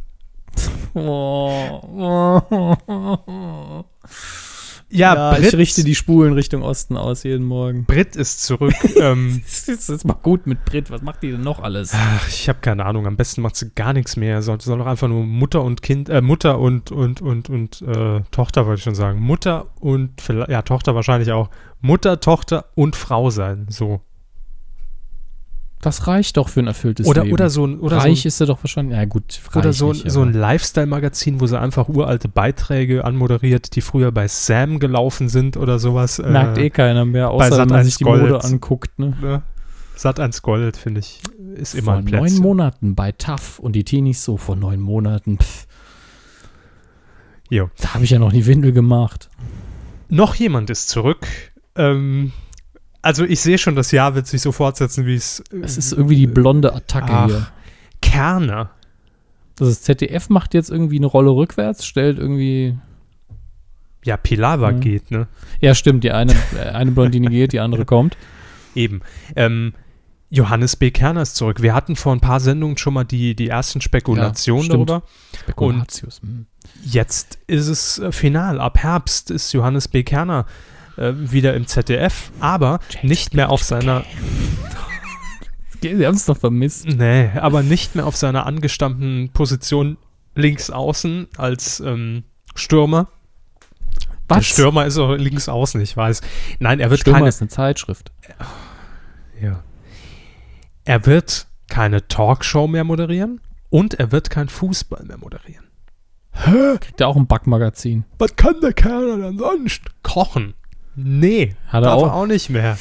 Ja, ich Brit, richte die Spulen Richtung Osten aus jeden Morgen. Brit ist zurück. ähm, Das ist jetzt mal gut mit Brit. Was macht die denn noch alles? ach, ich habe keine Ahnung. Am besten macht sie gar nichts mehr. Soll, soll doch einfach nur Mutter und Kind, äh, Mutter und, und, und, und äh, Tochter, wollte ich schon sagen. Mutter und, vielleicht- ja, Tochter wahrscheinlich auch. Mutter, Tochter und Frau sein. So. Das reicht doch für ein erfülltes Oder, Leben. oder so ein, oder so ein reich ist er doch wahrscheinlich. Ja, gut, reich Oder so, ein- nicht, so ein Lifestyle-Magazin, wo sie einfach uralte Beiträge anmoderiert, die früher bei Sam gelaufen sind oder sowas. Merkt eh keiner mehr, außer wenn man Sat.1 sich die Gold. Mode anguckt. Ne? ne? Sat 1 Gold, finde ich, ist immer Vor ein neun Plätzchen. Monaten bei TAF und die Teenies so vor neun Monaten. Pff, Jo. da habe ich ja noch die Windel gemacht. Noch jemand ist zurück. Ähm, also ich sehe schon, das Jahr wird sich so fortsetzen, wie es. äh, Es ist irgendwie die blonde Attacke Ach. hier. Kerner. Das ist ZDF macht jetzt irgendwie eine Rolle rückwärts, stellt irgendwie ja, Pilawa Mhm. geht, ne? Ja, stimmt. Die eine, äh, eine Blondine geht, die andere kommt. Eben. Ähm, Johannes B. Kerner ist zurück. Wir hatten vor ein paar Sendungen schon mal die, die ersten Spekulationen Ja, darüber. Spekulatius. hm. Jetzt ist es äh, final. Ab Herbst ist Johannes B. Kerner äh, wieder im ZDF, aber nicht mehr auf seiner, Sie haben es doch vermisst. nee, aber nicht mehr auf seiner angestammten Position links außen als ähm, Stürmer. Der Stürmer ist auch links außen, ich weiß. Nein, er wird Stürmer keine, ist eine Zeitschrift. ja. er wird keine Talkshow mehr moderieren und er wird kein Fußball mehr moderieren. Kriegt er auch ein Backmagazin. Was kann der Kerner denn sonst? Kochen. Nee, Hat er auch. auch nicht mehr.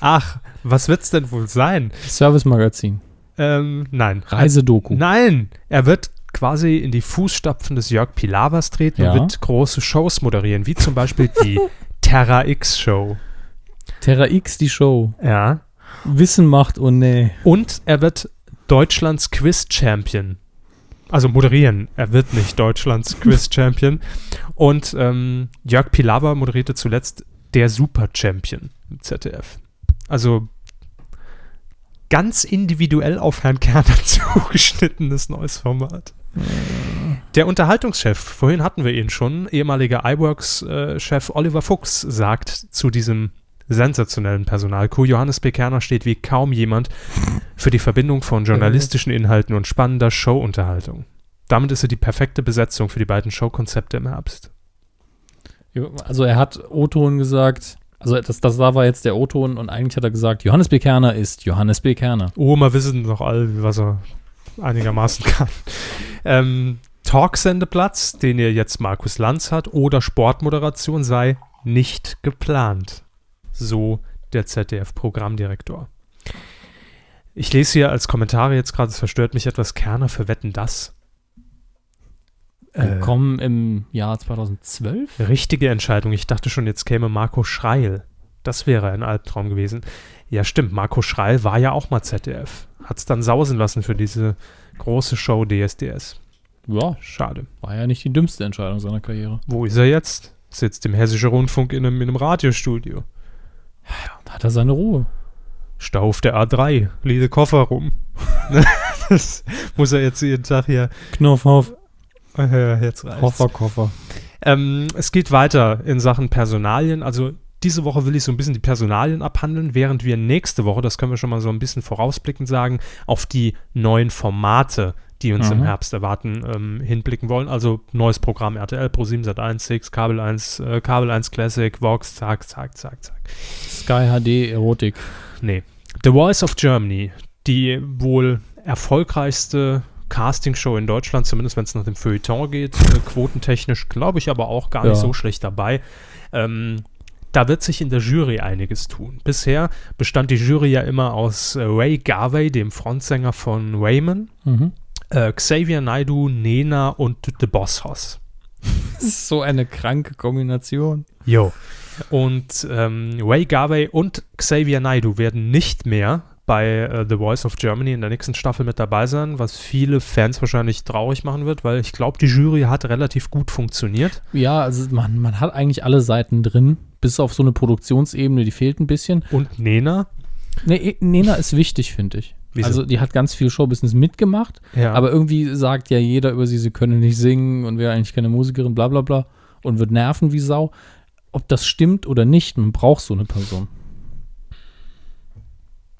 Ach, was wird's denn wohl sein? Servicemagazin. Ähm, nein. Reisedoku. Nein, er wird quasi in die Fußstapfen des Jörg Pilawas treten Ja. und wird große Shows moderieren, wie zum Beispiel die Terra X Show. Terra X, die Show. Ja. Wissen macht, oh nee. Und er wird Deutschlands Quiz Champion. Also moderieren. Er wird nicht Deutschlands Quiz Champion. Und ähm, Jörg Pilawa moderierte zuletzt der Super Champion im ZDF. Also ganz individuell auf Herrn Kerner zugeschnittenes neues Format. Der Unterhaltungschef, vorhin hatten wir ihn schon, ehemaliger iWorks-Chef Oliver Fuchs sagt zu diesem sensationellen Personalkuh, Johannes B. Kerner steht wie kaum jemand für die Verbindung von journalistischen Inhalten und spannender Showunterhaltung. Damit ist er die perfekte Besetzung für die beiden Showkonzepte im Herbst. Also er hat O-Ton gesagt, also das, das da war jetzt der O-Ton und eigentlich hat er gesagt, Johannes B. Kerner ist Johannes B. Kerner. Oma wissen doch all, was er einigermaßen kann. Ähm, Talksendeplatz, den ihr jetzt Markus Lanz hat, oder Sportmoderation sei nicht geplant. So der ZDF-Programmdirektor. Ich lese hier als Kommentare jetzt gerade, es verstört mich etwas, Kerner für Wetten das. Äh, Kommen im Jahr 2012? Richtige Entscheidung. Ich dachte schon, jetzt käme Marco Schreil. Das wäre ein Albtraum gewesen. Ja, stimmt. Marco Schreil war ja auch mal ZDF. Hat es dann sausen lassen für diese große Show DSDS. Ja, Schade. war ja nicht die dümmste Entscheidung seiner Karriere. Wo ist er jetzt? Sitzt im Hessischen Rundfunk in einem, in einem Radiostudio. Da hat er seine Ruhe. Stau auf der A3. Liede Koffer rum. das muss er jetzt jeden Tag hier. Knopf auf. Jetzt reicht's. Koffer, Koffer. Ähm, es geht weiter in Sachen Personalien. Also diese Woche will ich so ein bisschen die Personalien abhandeln, während wir nächste Woche, das können wir schon mal so ein bisschen vorausblickend sagen, auf die neuen Formate, die uns im Mhm. Herbst erwarten, ähm, hinblicken wollen. Also neues Programm RTL, Pro7 Sat1, 6, Kabel 1, äh, Kabel 1 Classic, Vox, zack, zack, zack, zack. Sky HD Erotik. Nee. The Voice of Germany, die wohl erfolgreichste Castingshow in Deutschland, zumindest wenn es nach dem Feuilleton geht, äh, quotentechnisch, glaube ich aber auch gar nicht Ja. so schlecht dabei. Ähm, da wird sich in der Jury einiges tun. Bisher bestand die Jury ja immer aus äh, Ray Garvey, dem Frontsänger von Wayman, Mhm. äh, Xavier Naidoo, Nena und The Boss Hoss. Das ist so eine kranke Kombination. Jo. Und ähm, Ray Garvey und Xavier Naidoo werden nicht mehr bei äh, The Voice of Germany in der nächsten Staffel mit dabei sein, was viele Fans wahrscheinlich traurig machen wird, weil ich glaube, die Jury hat relativ gut funktioniert. Ja, also man, man hat eigentlich alle Seiten drin, bis auf so eine Produktionsebene, die fehlt ein bisschen. Und Nena, Nee, Nena ist wichtig, finde ich. Wieso? Also die hat ganz viel Showbusiness mitgemacht, ja, aber irgendwie sagt ja jeder über sie, sie könne nicht singen und wäre eigentlich keine Musikerin, bla bla bla und wird nerven wie Sau. Ob das stimmt oder nicht, man braucht so eine Person.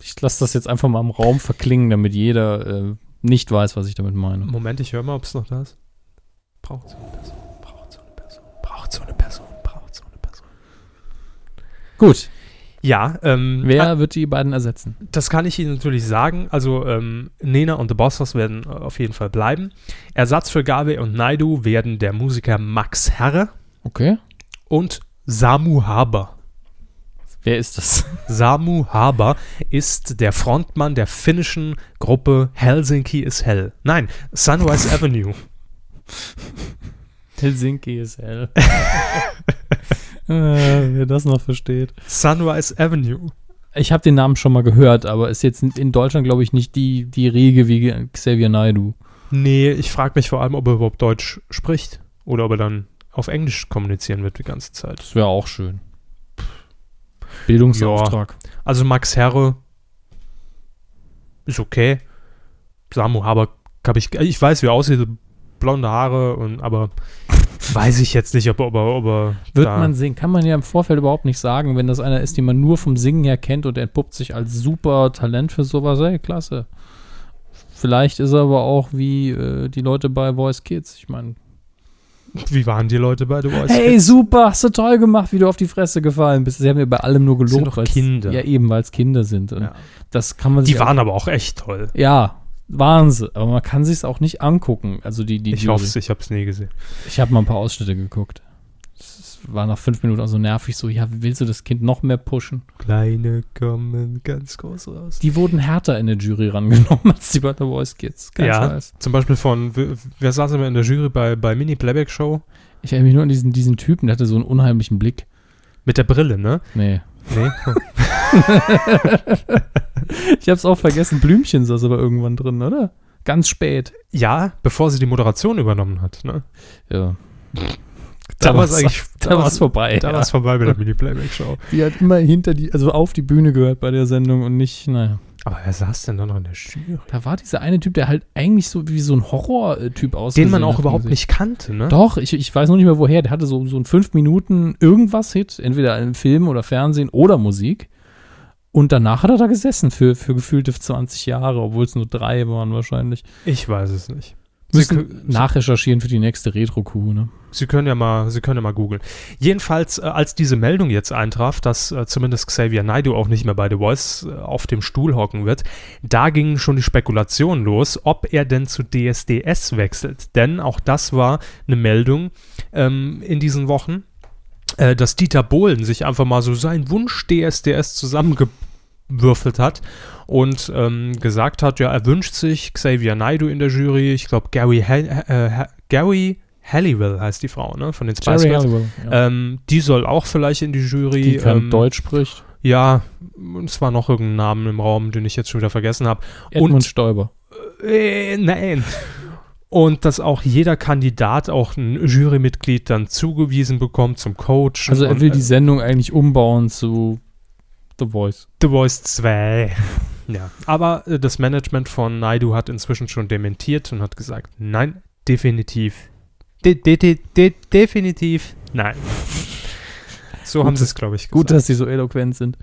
Ich lasse das jetzt einfach mal im Raum verklingen, damit jeder äh, nicht weiß, was ich damit meine. Moment, ich höre mal, ob es noch da ist. Braucht so eine Person, braucht so eine Person, braucht so eine Person, braucht so eine Person. Gut, Ja, ähm, wer wird die beiden ersetzen? Das kann ich Ihnen natürlich sagen. Also ähm, Nena und The Bossos werden äh, auf jeden Fall bleiben. Ersatz für Gabe und Naidu werden der Musiker Max Herre Okay. und Samu Haber. Wer ist das? Samu Haber ist der Frontmann der finnischen Gruppe Helsinki is Hell. Nein, Sunrise Avenue. Helsinki ist hell. äh, wer das noch versteht. Sunrise Avenue. Ich habe den Namen schon mal gehört, aber ist jetzt in Deutschland, glaube ich, nicht die, die Riege wie Xavier Naidoo. Nee, ich frage mich vor allem, ob er überhaupt Deutsch spricht. Oder ob er dann auf Englisch kommunizieren wird die ganze Zeit. Das wäre auch schön. Bildungsauftrag. Also Max Herre ist okay. Samu Haber habe ich, ich weiß, wie er aussieht, blonde Haare und aber weiß ich jetzt nicht, ob, er- ob, ob er Wird da- man sehen, kann man ja im Vorfeld überhaupt nicht sagen, wenn das einer ist, den man nur vom Singen her kennt und er entpuppt sich als super Talent für sowas, ey, klasse. Vielleicht ist er aber auch wie äh, die Leute bei Voice Kids. Ich meine, Wie waren die Leute bei The Voice? hey, Kids? super, hast du toll gemacht, wie du auf die Fresse gefallen bist. Sie haben ja bei allem nur sind gelobt. doch weil's- Kinder. Ja, eben, weil es Kinder sind. Und Ja. Das kann man Die waren aber auch echt toll. Ja, waren sie. Aber man kann sich auch nicht angucken. Also die, die Ich hoffe es, ich habe es nie gesehen. Ich habe mal ein paar Ausschnitte geguckt. War nach fünf Minuten auch so nervig, so, ja, willst du das Kind noch mehr pushen? Kleine kommen ganz groß raus. Die wurden härter in der Jury rangenommen als die bei The Voice Kids. Kein ja, Scheiß. zum Beispiel von, wer, saß immer in der Jury bei, bei Mini Playback Show? Ich erinnere mich nur an diesen, diesen Typen, der hatte so einen unheimlichen Blick. Mit der Brille, ne? Nee. Nee. Ich hab's auch vergessen, Blümchen saß aber irgendwann drin, oder? Ganz spät. ja, bevor sie die Moderation übernommen hat, ne? Ja. Da war's war's- eigentlich- Da, da war's war's- vorbei. Da ja. war es vorbei mit der Mini Playback Show. Die hat immer hinter die, also auf die Bühne gehört bei der Sendung und nicht, naja. Aber wer saß denn da noch in der Jury? Da war dieser eine Typ, der halt eigentlich so wie so ein Horror-Typ aussah. Den man auch überhaupt nicht kannte, ne? Doch, ich, ich weiß noch nicht mehr woher. Der hatte so, so einen 5 Minuten irgendwas-Hit, entweder im Film oder Fernsehen oder Musik. Und danach hat er da gesessen für, für gefühlte 20 Jahre, obwohl es nur drei waren wahrscheinlich. Ich weiß es nicht. Sie Sie, müssen kö- nachrecherchieren für die nächste Retro-Kuh, ne? Sie können ja mal, Sie können ja mal googeln. Jedenfalls, äh, als diese Meldung jetzt eintraf, dass äh, zumindest Xavier Naidoo auch nicht mehr bei The Voice äh, auf dem Stuhl hocken wird, da gingen schon die Spekulationen los, ob er denn zu DSDS wechselt. Denn auch das war eine Meldung ähm, in diesen Wochen, dass Dieter Bohlen sich einfach mal so seinen Wunsch DSDS zusammengewürfelt hat und ähm, gesagt hat, ja, er wünscht sich Xavier Naidoo in der Jury. Ich glaube, Gary, äh, Gary Halliwell heißt die Frau, ne? Von den Spice Girls. Halliwell. Ja. Ähm, die soll auch vielleicht in die Jury. die kein ähm, Deutsch spricht. Ja, es war noch irgendein Namen im Raum, den ich jetzt schon wieder vergessen habe. Edmund Und Stoiber. äh, nein. Und dass auch jeder Kandidat auch ein Jurymitglied dann zugewiesen bekommt zum Coach. Also er will äh, die Sendung eigentlich umbauen zu The Voice. The Voice 2. Ja, aber äh, das Management von Naidu hat inzwischen schon dementiert und hat gesagt, nein, definitiv. De de de de definitiv nein. So Gut, haben sie es, glaube ich, Gut, gesagt. dass sie so eloquent sind.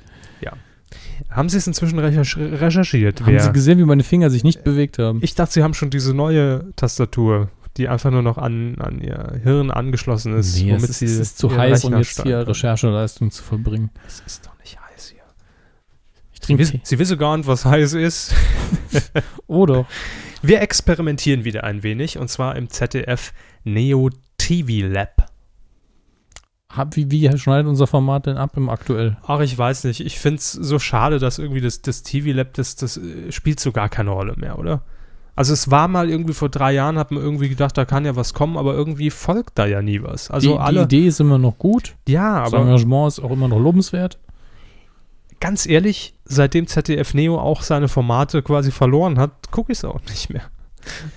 haben sie es inzwischen recherch recherchiert? Haben wer- sie gesehen, wie meine Finger sich nicht bewegt haben? ich dachte, sie haben schon diese neue Tastatur, die einfach nur noch an, an ihr Hirn angeschlossen ist. Nee, es ist, sie es ist zu heiß, um jetzt hier. Rechercheleistung zu vollbringen. Es ist doch nicht heiß hier. Sie, trinke Tee. sie wissen gar nicht, was heiß ist. Oder? Wir experimentieren wieder ein wenig und zwar im ZDF Neo TV Lab. Hab, wie, wie schneidet unser Format denn ab im aktuell? Ach, ich weiß nicht. Ich finde es so schade, dass irgendwie das, das TV Lab, das, das äh, spielt so gar keine Rolle mehr, oder? Also es war mal irgendwie vor drei Jahren, hat man irgendwie gedacht, da kann ja was kommen, aber irgendwie folgt da ja nie was. Also die, alle, die Idee ist immer noch gut. ja, Das aber Engagement ist auch immer noch lobenswert. Ganz ehrlich, seitdem ZDF Neo auch seine Formate quasi verloren hat, gucke ich es auch nicht mehr.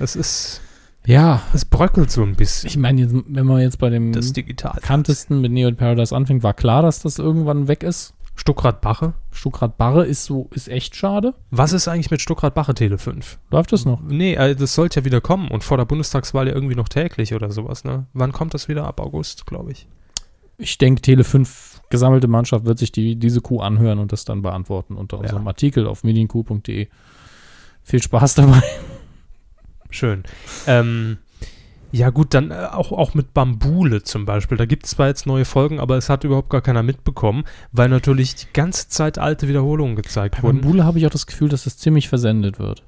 Es ist, Ja. es bröckelt so ein bisschen. Ich meine, wenn man jetzt bei dem das digital. bekanntesten mit Neo Paradise anfängt, war klar, dass das irgendwann weg ist. Stuckrad Bache. Stuckrad Barre ist so, ist echt schade. Was ist eigentlich mit Stuckrad Bache Tele 5? Läuft das noch? Nee, äh, das sollte ja wieder kommen und vor der Bundestagswahl ja irgendwie noch täglich oder sowas, ne? Wann kommt das wieder? Ab August, glaube ich. Ich denke, Tele 5 gesammelte Mannschaft wird sich die, diese Kuh anhören und das dann beantworten unter unserem Artikel auf medienkuh.de. Viel Spaß dabei. Schön. Ähm, ja, gut, dann äh, auch, auch mit Bambule zum Beispiel. Da gibt es zwar jetzt neue Folgen, aber es hat überhaupt gar keiner mitbekommen, weil natürlich die ganze Zeit alte Wiederholungen gezeigt Bei wurden. Bambule habe ich auch das Gefühl, dass das ziemlich versendet wird.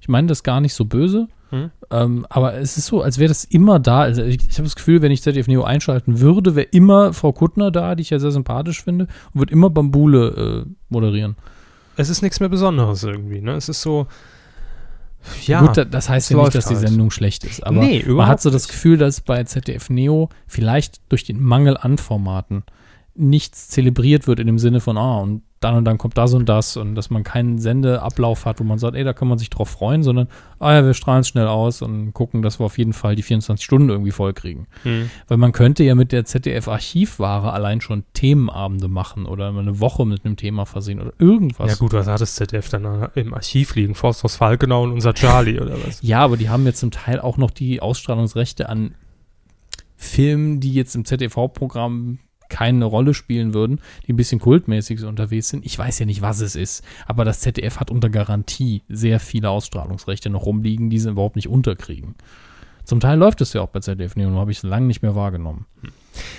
Ich meine das gar nicht so böse, Hm? ähm, aber es ist so, als wäre das immer da. Also ich, ich habe das Gefühl, wenn ich ZDF Neo einschalten würde, wäre immer Frau Kuttner da, die ich ja sehr sympathisch finde, und würde immer Bambule äh, moderieren. Es ist nichts mehr Besonderes irgendwie, ne? Es ist so. Ja, Gut, da- das heißt ja nicht, dass die halt. Sendung schlecht ist, aber Nee, man hat so das. Gefühl, dass bei ZDF Neo vielleicht durch den Mangel an Formaten nichts zelebriert wird in dem Sinne von, ah, und dann und dann kommt das und das und dass man keinen Sendeablauf hat, wo man sagt, ey, da kann man sich drauf freuen, sondern, ah ja, wir strahlen es schnell aus und gucken, dass wir auf jeden Fall die 24 Stunden irgendwie voll kriegen. Hm. Weil man könnte ja mit der ZDF-Archivware allein schon Themenabende machen oder eine Woche mit einem Thema versehen oder irgendwas. Ja gut, was hat das ZDF dann im Archiv liegen? Forst aus Falkenau und unser Charlie oder was? Ja, aber die haben jetzt zum Teil auch noch die Ausstrahlungsrechte an Filmen, die jetzt im ZDV-Programm keine Rolle spielen würden, die ein bisschen kultmäßig so unterwegs sind. Ich weiß ja nicht, was es ist, aber das ZDF hat unter Garantie sehr viele Ausstrahlungsrechte noch rumliegen, die sie überhaupt nicht unterkriegen. Zum Teil läuft es ja auch bei ZDF Neo, habe ich es lange nicht mehr wahrgenommen.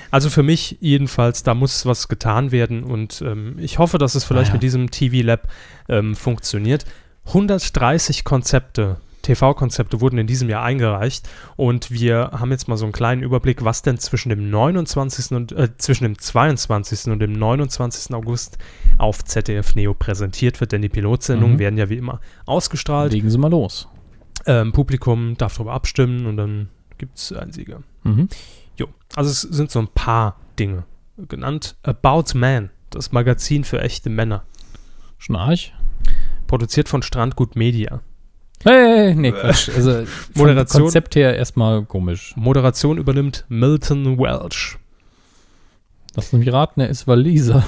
Also für mich jedenfalls, da muss was getan werden und ähm, ich hoffe, dass es vielleicht Ah ja. mit diesem TV Lab ähm, funktioniert. 130 Konzepte, TV-Konzepte wurden in diesem Jahr eingereicht und wir haben jetzt mal so einen kleinen Überblick, was denn zwischen dem 29. und äh, zwischen dem 22. und dem 29. August auf ZDF Neo präsentiert wird, denn die Pilotsendungen Mhm. werden ja wie immer ausgestrahlt. Legen Sie mal los. Ähm, Publikum darf darüber abstimmen und dann gibt es einen Sieger. Mhm. Jo, also es sind so ein paar Dinge genannt. About Man, das Magazin für echte Männer. Schon arg? Produziert von Strandgut Media. Hey, nee, Quatsch. Also vom Moderation- Konzept her erstmal komisch. Moderation übernimmt Milton Welch. Lass mich raten, er ist Waliser.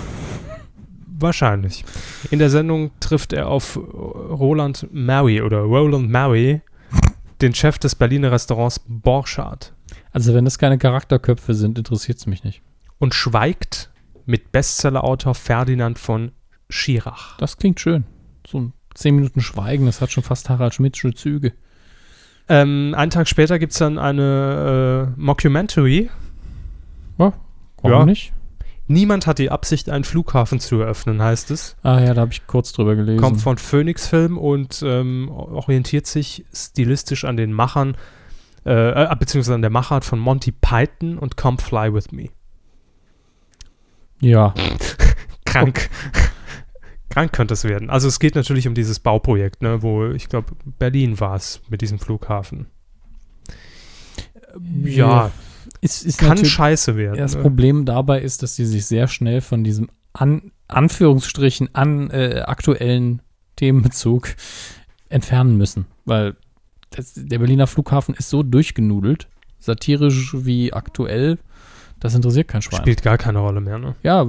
Wahrscheinlich. In der Sendung trifft er auf Roland Maui oder Roland Maui, den Chef des Berliner Restaurants Borchardt, Also wenn das keine Charakterköpfe sind, interessiert es mich nicht. und schweigt mit Bestsellerautor Ferdinand von Schirach. Das klingt schön. So ein 10 Minuten Schweigen, das hat schon fast Harald Schmidtsche Züge. Ähm, einen Tag später gibt es dann eine äh, Mockumentary. Warum Ja. nicht? Niemand hat die Absicht, einen Flughafen zu eröffnen, heißt es. Ah ja, da habe ich kurz drüber gelesen. Kommt von Phoenix Film und ähm, orientiert sich stilistisch an den Machern, äh, äh, beziehungsweise an der Machart von Monty Python und Come Fly With Me. ja, Krank. Krank könnte es werden. Also es geht natürlich um dieses Bauprojekt, ne, wo ich glaube, Berlin war es mit diesem Flughafen. Ja, ist, ist kann scheiße werden. Das ne? Problem dabei ist, dass die sich sehr schnell von diesem an Anführungsstrichen an äh, aktuellen Themenbezug entfernen müssen, weil das, der Berliner Flughafen ist so durchgenudelt, satirisch wie aktuell, das interessiert kein Schwein. Spielt gar keine Rolle mehr, ne? Ja,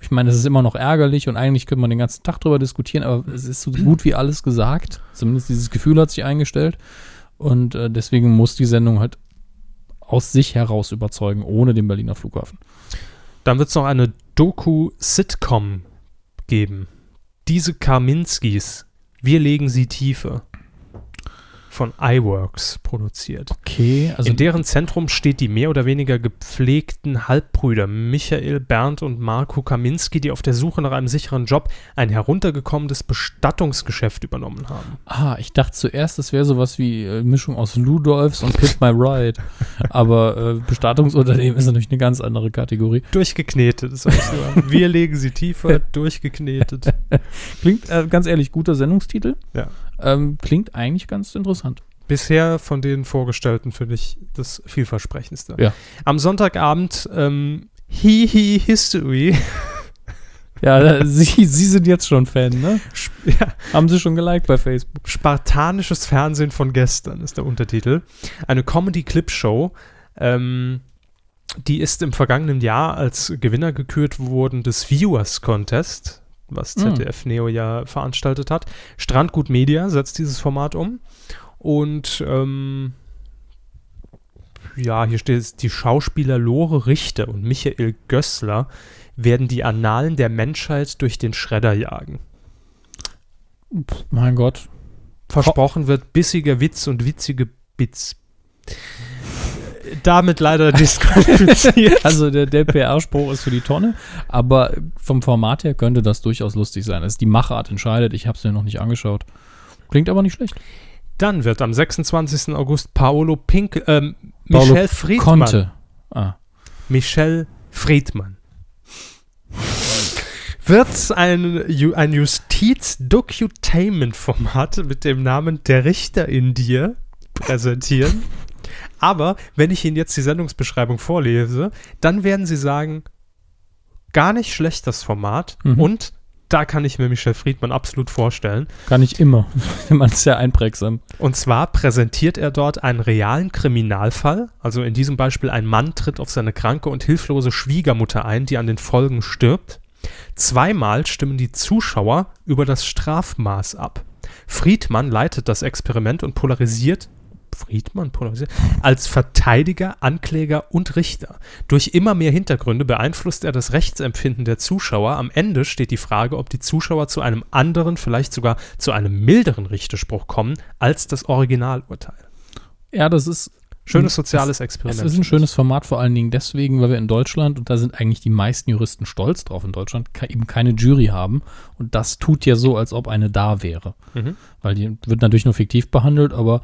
ich meine, es ist immer noch ärgerlich und eigentlich könnte man den ganzen Tag drüber diskutieren, aber es ist so gut wie alles gesagt. Zumindest dieses Gefühl hat sich eingestellt. Und äh, deswegen muss die Sendung halt aus sich heraus überzeugen, ohne den Berliner Flughafen. Dann wird es noch eine Doku-Sitcom geben. Diese Kaminskis, wir legen sie tiefer. Von iWorks produziert. Okay, also In deren Zentrum steht die mehr oder weniger gepflegten Halbbrüder Michael, Bernd und Marco Kaminski, die auf der Suche nach einem sicheren Job ein heruntergekommenes Bestattungsgeschäft übernommen haben. Ah, ich dachte zuerst, das wäre sowas wie äh, Mischung aus Ludolfs und Pit My Ride. Aber äh, Bestattungsunternehmen ist natürlich eine ganz andere Kategorie. Durchgeknetet, das heißt so. Wir legen sie tiefer, durchgeknetet. Klingt, äh, ganz ehrlich, guter Sendungstitel. Ja. Ähm, klingt eigentlich ganz interessant. Bisher von den vorgestellten finde ich das vielversprechendste. Ja. Am Sonntagabend ähm, Hihi History. Ja, da- Sie, Sie sind jetzt schon Fan, ne? ja, Haben Sie schon geliked bei Facebook? Spartanisches Fernsehen von gestern ist der Untertitel. Eine Comedy-Clip-Show. Ähm, die ist im vergangenen Jahr als Gewinner gekürt worden des Viewers Contest, was Hm. ZDF Neo ja veranstaltet hat. Strandgut Media setzt dieses Format um. Und ähm, ja, hier steht es, die Schauspieler Lore Richter und Michael Gößler werden die Annalen der Menschheit durch den Schredder jagen. Mein Gott. Versprochen wird bissiger Witz und witzige Bits. Damit leider disqualifiziert. Also der, der PR-Spruch ist für die Tonne, aber vom Format her könnte das durchaus lustig sein. Also die Machart entscheidet, ich habe es mir noch nicht angeschaut. Klingt aber nicht schlecht. Dann wird am 26. August Paolo Pink, ähm, Paolo Michel Friedmann. Konnte. Ah. Michel Friedmann. Wird ein, ein Justiz-Docutainment-Format mit dem Namen Der Richter in dir präsentieren. Aber wenn ich Ihnen jetzt die Sendungsbeschreibung vorlese, dann werden Sie sagen, gar nicht schlecht, das Format. Mhm. Und da kann ich mir Michel Friedmann absolut vorstellen. Gar nicht immer. Man ist sehr einprägsam. Und zwar präsentiert er dort einen realen Kriminalfall. Also in diesem Beispiel ein Mann tritt auf seine kranke und hilflose Schwiegermutter ein, die an den Folgen stirbt. Zweimal stimmen die Zuschauer über das Strafmaß ab. Friedmann leitet das Experiment und polarisiert Friedmann polarisiert als Verteidiger, Ankläger und Richter. Durch immer mehr Hintergründe beeinflusst er das Rechtsempfinden der Zuschauer. Am Ende steht die Frage, ob die Zuschauer zu einem anderen, vielleicht sogar zu einem milderen Richterspruch kommen als das Originalurteil. Ja, das ist Schönes soziales Es Experiment. ist ein schönes Format, vor allen Dingen deswegen, weil wir in Deutschland, und da sind eigentlich die meisten Juristen stolz drauf in Deutschland, eben keine Jury haben. Und das tut ja so, als ob eine da wäre. Mhm. Weil die wird natürlich nur fiktiv behandelt, aber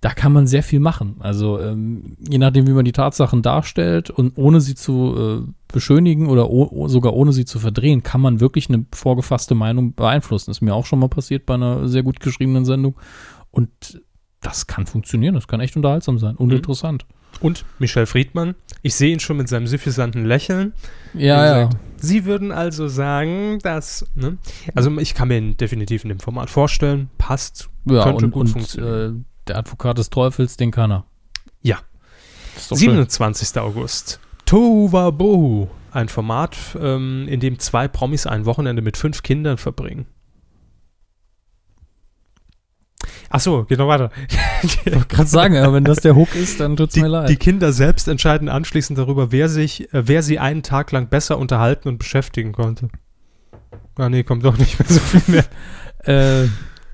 da kann man sehr viel machen. Also ähm, je nachdem, wie man die Tatsachen darstellt und ohne sie zu äh, beschönigen oder sogar ohne sie zu verdrehen, kann man wirklich eine vorgefasste Meinung beeinflussen. ist mir auch schon mal passiert bei einer sehr gut geschriebenen Sendung. Und das kann funktionieren, das kann echt unterhaltsam sein und Mhm. interessant. Und Michel Friedmann, ich sehe ihn schon mit seinem suffisanten Lächeln. Ja, ja. Sie würden also sagen, dass, ne? Also ich kann mir ihn definitiv in dem Format vorstellen, passt, Ja, könnte und, gut und funktionieren. äh, der Advokat des Teufels, den kann er. Ja. Das ist doch schön. 27. August. Tova Bohu. Ein Format, ähm, in dem zwei Promis ein Wochenende mit fünf Kindern verbringen. Ach so, genau, weiter. Ich wollte gerade sagen, aber wenn das der Hook ist, dann tut's Die, mir leid. die Kinder selbst entscheiden anschließend darüber, wer sich, äh, wer sie einen Tag lang besser unterhalten und beschäftigen konnte. Ah nee, kommt doch nicht mehr so viel mehr. äh,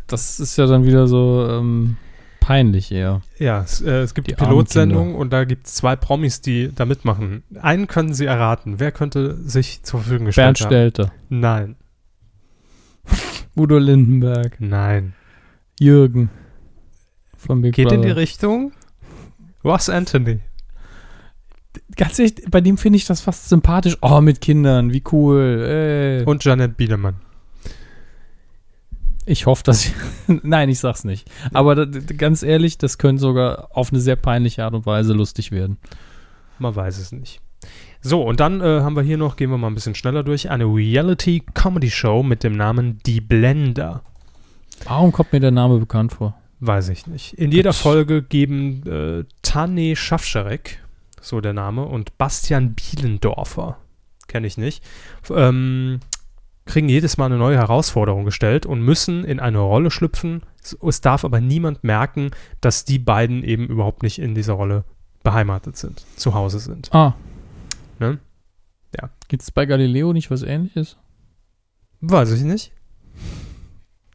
das ist ja dann wieder so ähm, peinlich eher. Ja, es, äh, es gibt Die die Pilotsendung und da gibt es zwei Promis, die da mitmachen. Einen können sie erraten. Wer könnte sich zur Verfügung gestellt Bernd haben? Stelter, Nein, Udo Lindenberg, nein. Jürgen von Big Geht Brother. in die Richtung? Ross Anthony. Ganz ehrlich, bei dem finde ich das fast sympathisch. Oh, mit Kindern, wie cool. Ey. Und Janet Biedermann. Ich hoffe, dass ich. Nein, ich sag's nicht. Aber da, ganz ehrlich, das könnte sogar auf eine sehr peinliche Art und Weise lustig werden. Man weiß es nicht. So, und dann äh, haben wir hier noch, gehen wir mal ein bisschen schneller durch, eine Reality-Comedy-Show mit dem Namen Die Blender. Warum kommt mir der Name bekannt vor? Weiß ich nicht. In jeder. Folge geben äh, Tane Schafscharek, so der Name, und Bastian Bielendorfer, kenne ich nicht, ähm, kriegen jedes Mal eine neue Herausforderung gestellt und müssen in eine Rolle schlüpfen. Es, es darf aber niemand merken, dass die beiden eben überhaupt nicht in dieser Rolle beheimatet sind, zu Hause sind. Ah. Ne? Ja. Gibt's bei Galileo nicht was ähnliches? Weiß ich nicht.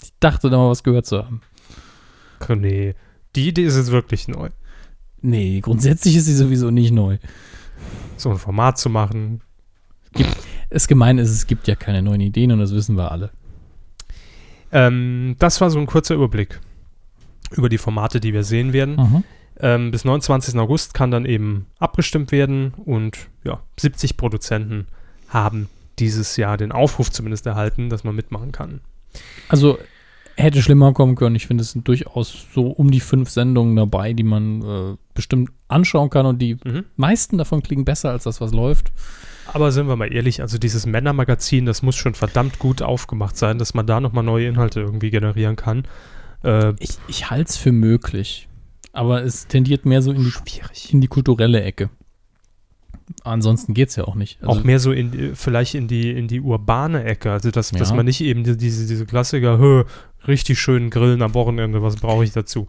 Ich dachte da mal was gehört zu haben. Nee, die Idee ist jetzt wirklich neu. Nee, grundsätzlich ist sie sowieso nicht neu. So ein Format zu machen. Das Gemeine ist, es gibt ja keine neuen Ideen und das wissen wir alle. Ähm, das war so ein kurzer Überblick über die Formate, die wir sehen werden. Mhm. Ähm, bis 29. August kann dann eben abgestimmt werden und ja, 70 Produzenten haben dieses Jahr den Aufruf zumindest erhalten, dass man mitmachen kann. Also hätte schlimmer kommen können. Ich finde, es sind durchaus so um die fünf Sendungen dabei, die man äh, bestimmt anschauen kann und die Mhm. meisten davon klingen besser als das, was läuft. Aber sind wir mal ehrlich, also dieses Männermagazin, das muss schon verdammt gut aufgemacht sein, dass man da nochmal neue Inhalte irgendwie generieren kann. Äh, Ich, ich halte es für möglich. Aber es tendiert mehr so in die, schwierig. in die kulturelle Ecke. Ansonsten geht es ja auch nicht. Also, auch mehr so in vielleicht in die in die urbane Ecke, also dass, dass Ja. man nicht eben die- diese diese Klassiker, "Hö, richtig schön grillen am Wochenende, was brauche ich dazu?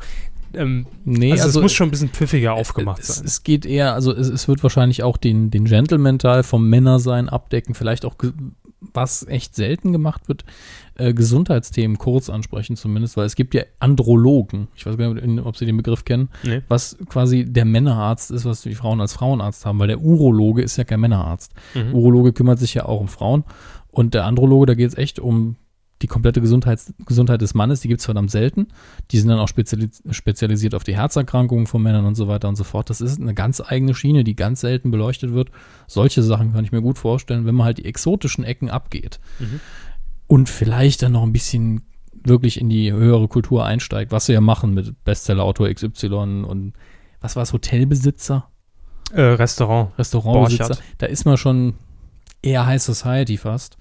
Ähm, nee, also, also es muss schon ein bisschen pfiffiger aufgemacht es, sein. Es geht eher, also es, es wird wahrscheinlich auch den, den Gentleman-Teil vom Männersein abdecken, vielleicht auch, was echt selten gemacht wird, äh, Gesundheitsthemen kurz ansprechen zumindest, weil es gibt ja Andrologen, ich weiß gar nicht, ob Sie den Begriff kennen, Nee. was quasi der Männerarzt ist, was die Frauen als Frauenarzt haben, weil der Urologe ist ja kein Männerarzt. Mhm. Urologe kümmert sich ja auch um Frauen und der Androloge, da geht es echt um die komplette Gesundheits Gesundheit des Mannes, die gibt es verdammt selten. Die sind dann auch spezialis spezialisiert auf die Herzerkrankungen von Männern und so weiter und so fort. Das ist eine ganz eigene Schiene, die ganz selten beleuchtet wird. Solche Sachen kann ich mir gut vorstellen, wenn man halt die exotischen Ecken abgeht Mhm. und vielleicht dann noch ein bisschen wirklich in die höhere Kultur einsteigt, was sie ja machen mit Bestsellerautor XY und was war es, Hotelbesitzer, Äh, Restaurant. Restaurantbesitzer. Da ist man schon eher High Society fast.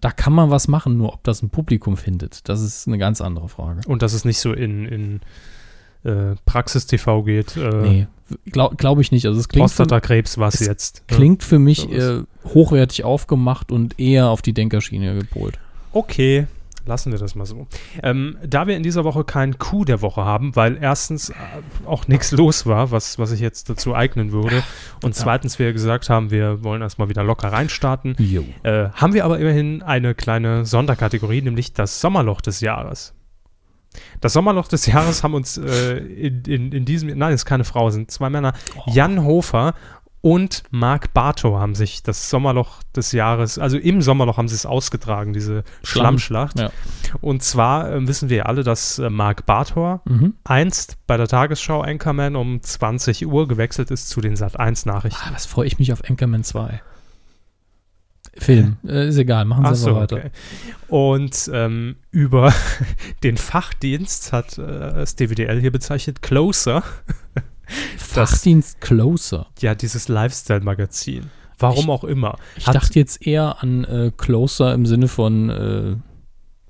Da kann man was machen, nur ob das ein Publikum findet, das ist eine ganz andere Frage. Und dass es nicht so in, in äh, Praxis-TV geht. Äh, Nee, glaube glaub ich nicht. Also es klingt Prostatakrebs was es jetzt. ne? klingt für mich äh, hochwertig aufgemacht und eher auf die Denkerschiene gepolt. Okay, lassen wir das mal so. Ähm, da wir in dieser Woche keinen Coup der Woche haben, weil erstens äh, auch nichts los war, was, was ich jetzt dazu eignen würde, und zweitens wir gesagt haben, wir wollen erstmal wieder locker reinstarten, äh, haben wir aber immerhin eine kleine Sonderkategorie, nämlich das Sommerloch des Jahres. Das Sommerloch des Jahres haben uns äh, in, in, in diesem, nein, es ist keine Frau, es sind zwei Männer, Jan Hofer und Marc Bartow haben sich das Sommerloch des Jahres, also im Sommerloch haben sie es ausgetragen, diese Schlamm. Schlammschlacht. Ja. Und zwar äh, wissen wir ja alle, dass äh, Marc Bartor Mhm. einst bei der Tagesschau Anchorman um 20 Uhr gewechselt ist zu den Sat1 Nachrichten. Ah, was freue ich mich auf Anchorman 2. Film. Äh, ist egal, machen Sie Ach so, aber weiter. okay. Und ähm, über den Fachdienst hat äh, das DWDL hier bezeichnet Closer, Das- Fachdienst Closer. ja, dieses Lifestyle-Magazin. Warum Ich- auch immer. Ich Hat- dachte jetzt eher an äh, Closer im Sinne von, äh,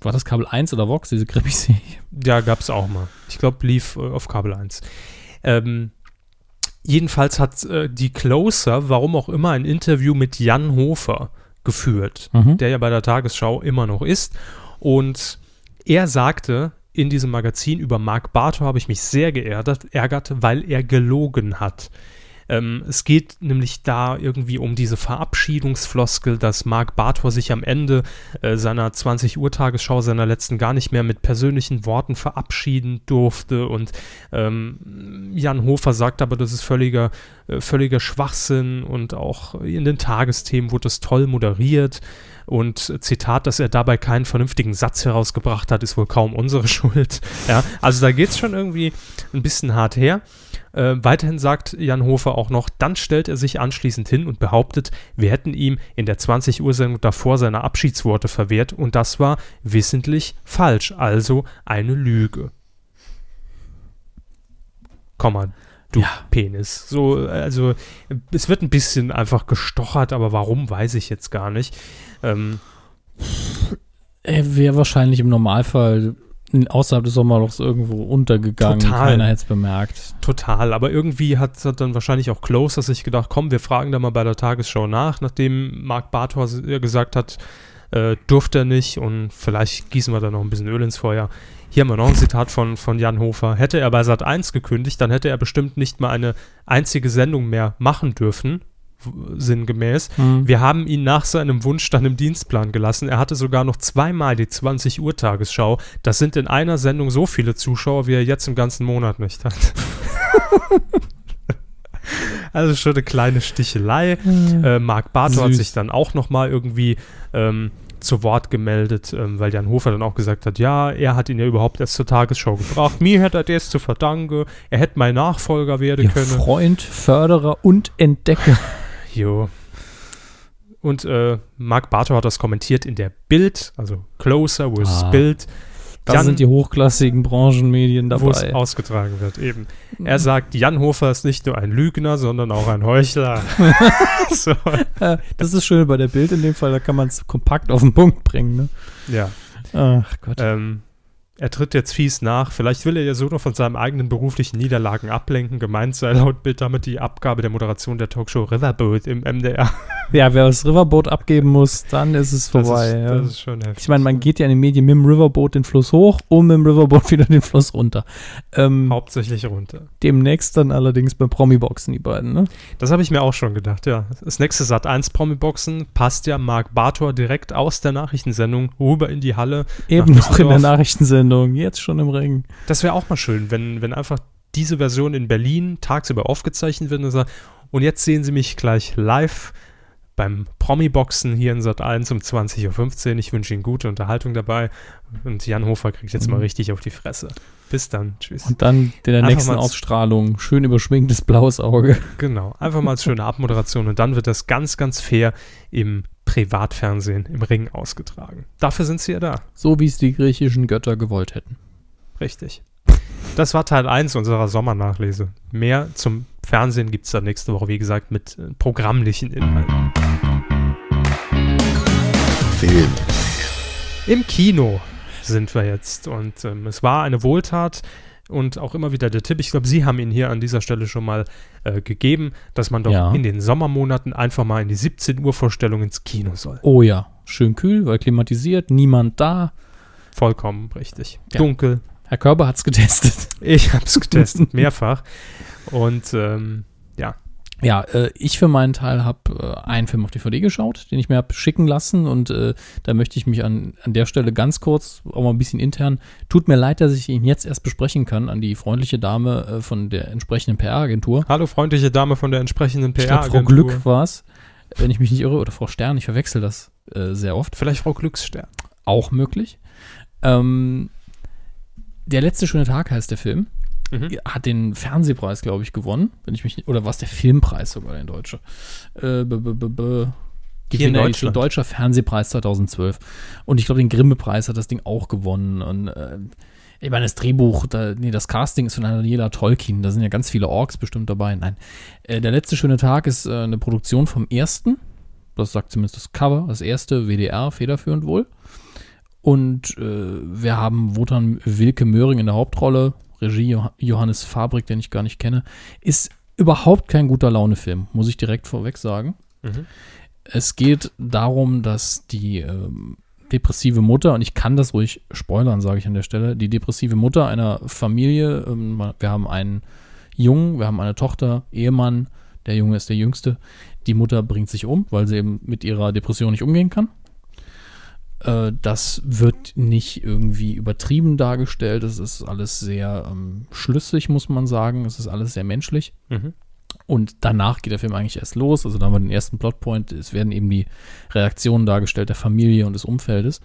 war das Kabel 1 oder Vox, diese Krimiserie? Ja, gab es auch mal. Ich glaube, lief äh, auf Kabel 1. Ähm, jedenfalls hat äh, die Closer, warum auch immer, ein Interview mit Jan Hofer geführt, Mhm. der ja bei der Tagesschau immer noch ist. Und er sagte in diesem Magazin über Marc Bartow habe ich mich sehr geärgert, ärgert, weil er gelogen hat. Ähm, es geht nämlich da irgendwie um diese Verabschiedungsfloskel, dass Marc Bartor sich am Ende äh, seiner 20 Uhr Tagesschau, seiner letzten gar nicht mehr mit persönlichen Worten verabschieden durfte und ähm, Jan Hofer sagt aber, das ist völliger, äh, völliger Schwachsinn und auch in den Tagesthemen wurde es toll moderiert und Zitat, dass er dabei keinen vernünftigen Satz herausgebracht hat, ist wohl kaum unsere Schuld. Ja, also da geht es schon irgendwie ein bisschen hart her. Äh, weiterhin sagt Jan Hofer auch noch, dann stellt er sich anschließend hin und behauptet, wir hätten ihm in der 20 Uhr Sendung davor seine Abschiedsworte verwehrt und das war wissentlich falsch, also eine Lüge. Komma, du Ja. Penis. So, also es wird ein bisschen einfach gestochert, aber warum, weiß ich jetzt gar nicht. Ähm, Er wäre wahrscheinlich im Normalfall außerhalb des Sommerlochs irgendwo untergegangen. Total. Keiner hätte es bemerkt. Total, aber irgendwie hat, hat dann wahrscheinlich auch Closer sich gedacht, komm, wir fragen da mal bei der Tagesschau nach, nachdem s- ja gesagt hat, äh, durfte er nicht und vielleicht gießen wir da noch ein bisschen Öl ins Feuer. Hier haben wir noch ein Zitat von, von Jan Hofer. Hätte er bei Sat 1 gekündigt, dann hätte er bestimmt nicht mal eine einzige Sendung mehr machen dürfen, sinngemäß. Hm. Wir haben ihn nach seinem Wunsch dann im Dienstplan gelassen. Er hatte sogar noch zweimal die 20 Uhr Tagesschau. Das sind in einer Sendung so viele Zuschauer, wie er jetzt im ganzen Monat nicht hat. also schon eine kleine Stichelei. Äh, Marc Bartow hat sich dann auch noch mal irgendwie ähm, zu Wort gemeldet, ähm, weil Jan Hofer dann auch gesagt hat, ja, er hat ihn ja überhaupt erst zur Tagesschau gebracht. Mir hätte er das zu verdanken. Er hätte mein Nachfolger werden Ihr können. Freund, Förderer und Entdecker. Jo. Und äh, Marc Bartow hat das kommentiert in der Bild, also Closer versus Ah, Bild, Da Jan- sind die hochklassigen Branchenmedien wo es dabei. Ausgetragen wird. Eben. Er sagt, Jan Hofer ist nicht nur ein Lügner, sondern auch ein Heuchler. so, das ist schön bei der Bild in dem Fall, da kann man es kompakt auf den Punkt bringen. Ne? ja. Ach Gott. Ähm, er tritt jetzt fies nach. Vielleicht will er ja so noch von seinem eigenen beruflichen Niederlagen ablenken. Gemeint sei laut Bild damit die Abgabe der Moderation der Talkshow Riverboat im MDR. Ja, wer das Riverboat abgeben muss, dann ist es vorbei. das, ist, ja. das ist schon heftig. ich meine, man geht ja in den Medien mit dem Riverboat den Fluss hoch und mit dem Riverboat wieder den Fluss runter. Ähm, Hauptsächlich runter. demnächst dann allerdings bei Promi-Boxen, die beiden, ne? Das habe ich mir auch schon gedacht, ja. Das nächste Sat 1 Promi-Boxen passt ja Marc Bartor direkt aus der Nachrichtensendung rüber in die Halle. Eben noch in der Düsseldorf. Nachrichtensendung, jetzt schon im Ring. Das wäre auch mal schön, wenn, wenn einfach diese Version in Berlin tagsüber aufgezeichnet wird und sagt, und jetzt sehen Sie mich gleich live beim Promi-Boxen hier in Sat 1 um 20.15 Uhr. Ich wünsche Ihnen gute Unterhaltung dabei. Und Jan Hofer kriegt jetzt mal Mhm. richtig auf die Fresse. Bis dann. Tschüss. Und dann in der Einfach nächsten Ausstrahlung schön überschwingendes blaues Auge. Genau. Einfach mal als schöne Abmoderation. Und dann wird das ganz, ganz fair im Privatfernsehen, im Ring ausgetragen. Dafür sind Sie ja da. So wie es die griechischen Götter gewollt hätten. Richtig. Das war Teil 1 unserer Sommernachlese. Mehr zum Fernsehen gibt es dann nächste Woche, wie gesagt, mit äh, programmlichen Inhalten. Film. Im Kino sind wir jetzt und ähm, es war eine Wohltat und auch immer wieder der Tipp, ich glaube, Sie haben ihn hier an dieser Stelle schon mal äh, gegeben, dass man doch Ja. in den Sommermonaten einfach mal in die 17 Uhr Vorstellung ins Kino soll. Oh ja, schön kühl, weil klimatisiert, niemand da. Vollkommen richtig. Ja. Dunkel. Herr Körber hat's getestet. Ich habe es getestet, mehrfach. Und ähm, ja, Ja, äh, ich für meinen Teil habe äh, einen Film auf DVD geschaut, den ich mir habe schicken lassen und äh, da möchte ich mich an, an der Stelle ganz kurz, auch mal ein bisschen intern, tut mir leid, dass ich ihn jetzt erst besprechen kann, an die freundliche Dame äh, von der entsprechenden PR-Agentur. hallo freundliche Dame von der entsprechenden glaube, Frau PR-Agentur. Glück war es, wenn ich mich nicht irre, oder Frau Stern, ich verwechsel das äh, sehr oft. Vielleicht Frau Glücksstern. Auch möglich. Ähm, der letzte schöne Tag heißt der Film. Mhm. Hat den Fernsehpreis, glaube ich, gewonnen. Wenn ich mich nicht, oder war es der Filmpreis sogar, der deutsche? Äh, b, b, b. Hier in Deutschland. Deutscher Fernsehpreis 2012. Und ich glaube, den Grimme-Preis hat das Ding auch gewonnen. Und äh, ich meine, das Drehbuch, da, nee, das Casting ist von Daniela Tolkien. Da sind ja ganz viele Orks bestimmt dabei. Nein. Äh, der letzte schöne Tag ist äh, eine Produktion vom ersten. Das sagt zumindest das Cover. Das erste WDR, federführend wohl. Und äh, wir haben Wotan Wilke Möhring in der Hauptrolle, Regie Jo- Johannes Fabrik, den ich gar nicht kenne. Ist überhaupt kein guter Laune-Film, muss ich direkt vorweg sagen. Mhm. Es geht darum, dass die ähm, depressive Mutter, und ich kann das ruhig spoilern, sage ich an der Stelle, die depressive Mutter einer Familie, ähm, wir haben einen Jungen, wir haben eine Tochter, Ehemann, der Junge ist der Jüngste. Die Mutter bringt sich um, weil sie eben mit ihrer Depression nicht umgehen kann. Äh, das wird nicht irgendwie übertrieben dargestellt. Es ist alles sehr ähm, schlüssig, muss man sagen. Es ist alles sehr menschlich. Mhm. Und danach geht der Film eigentlich erst los. Also da haben wir den ersten Plotpoint. Es werden eben die Reaktionen dargestellt der Familie und des Umfeldes.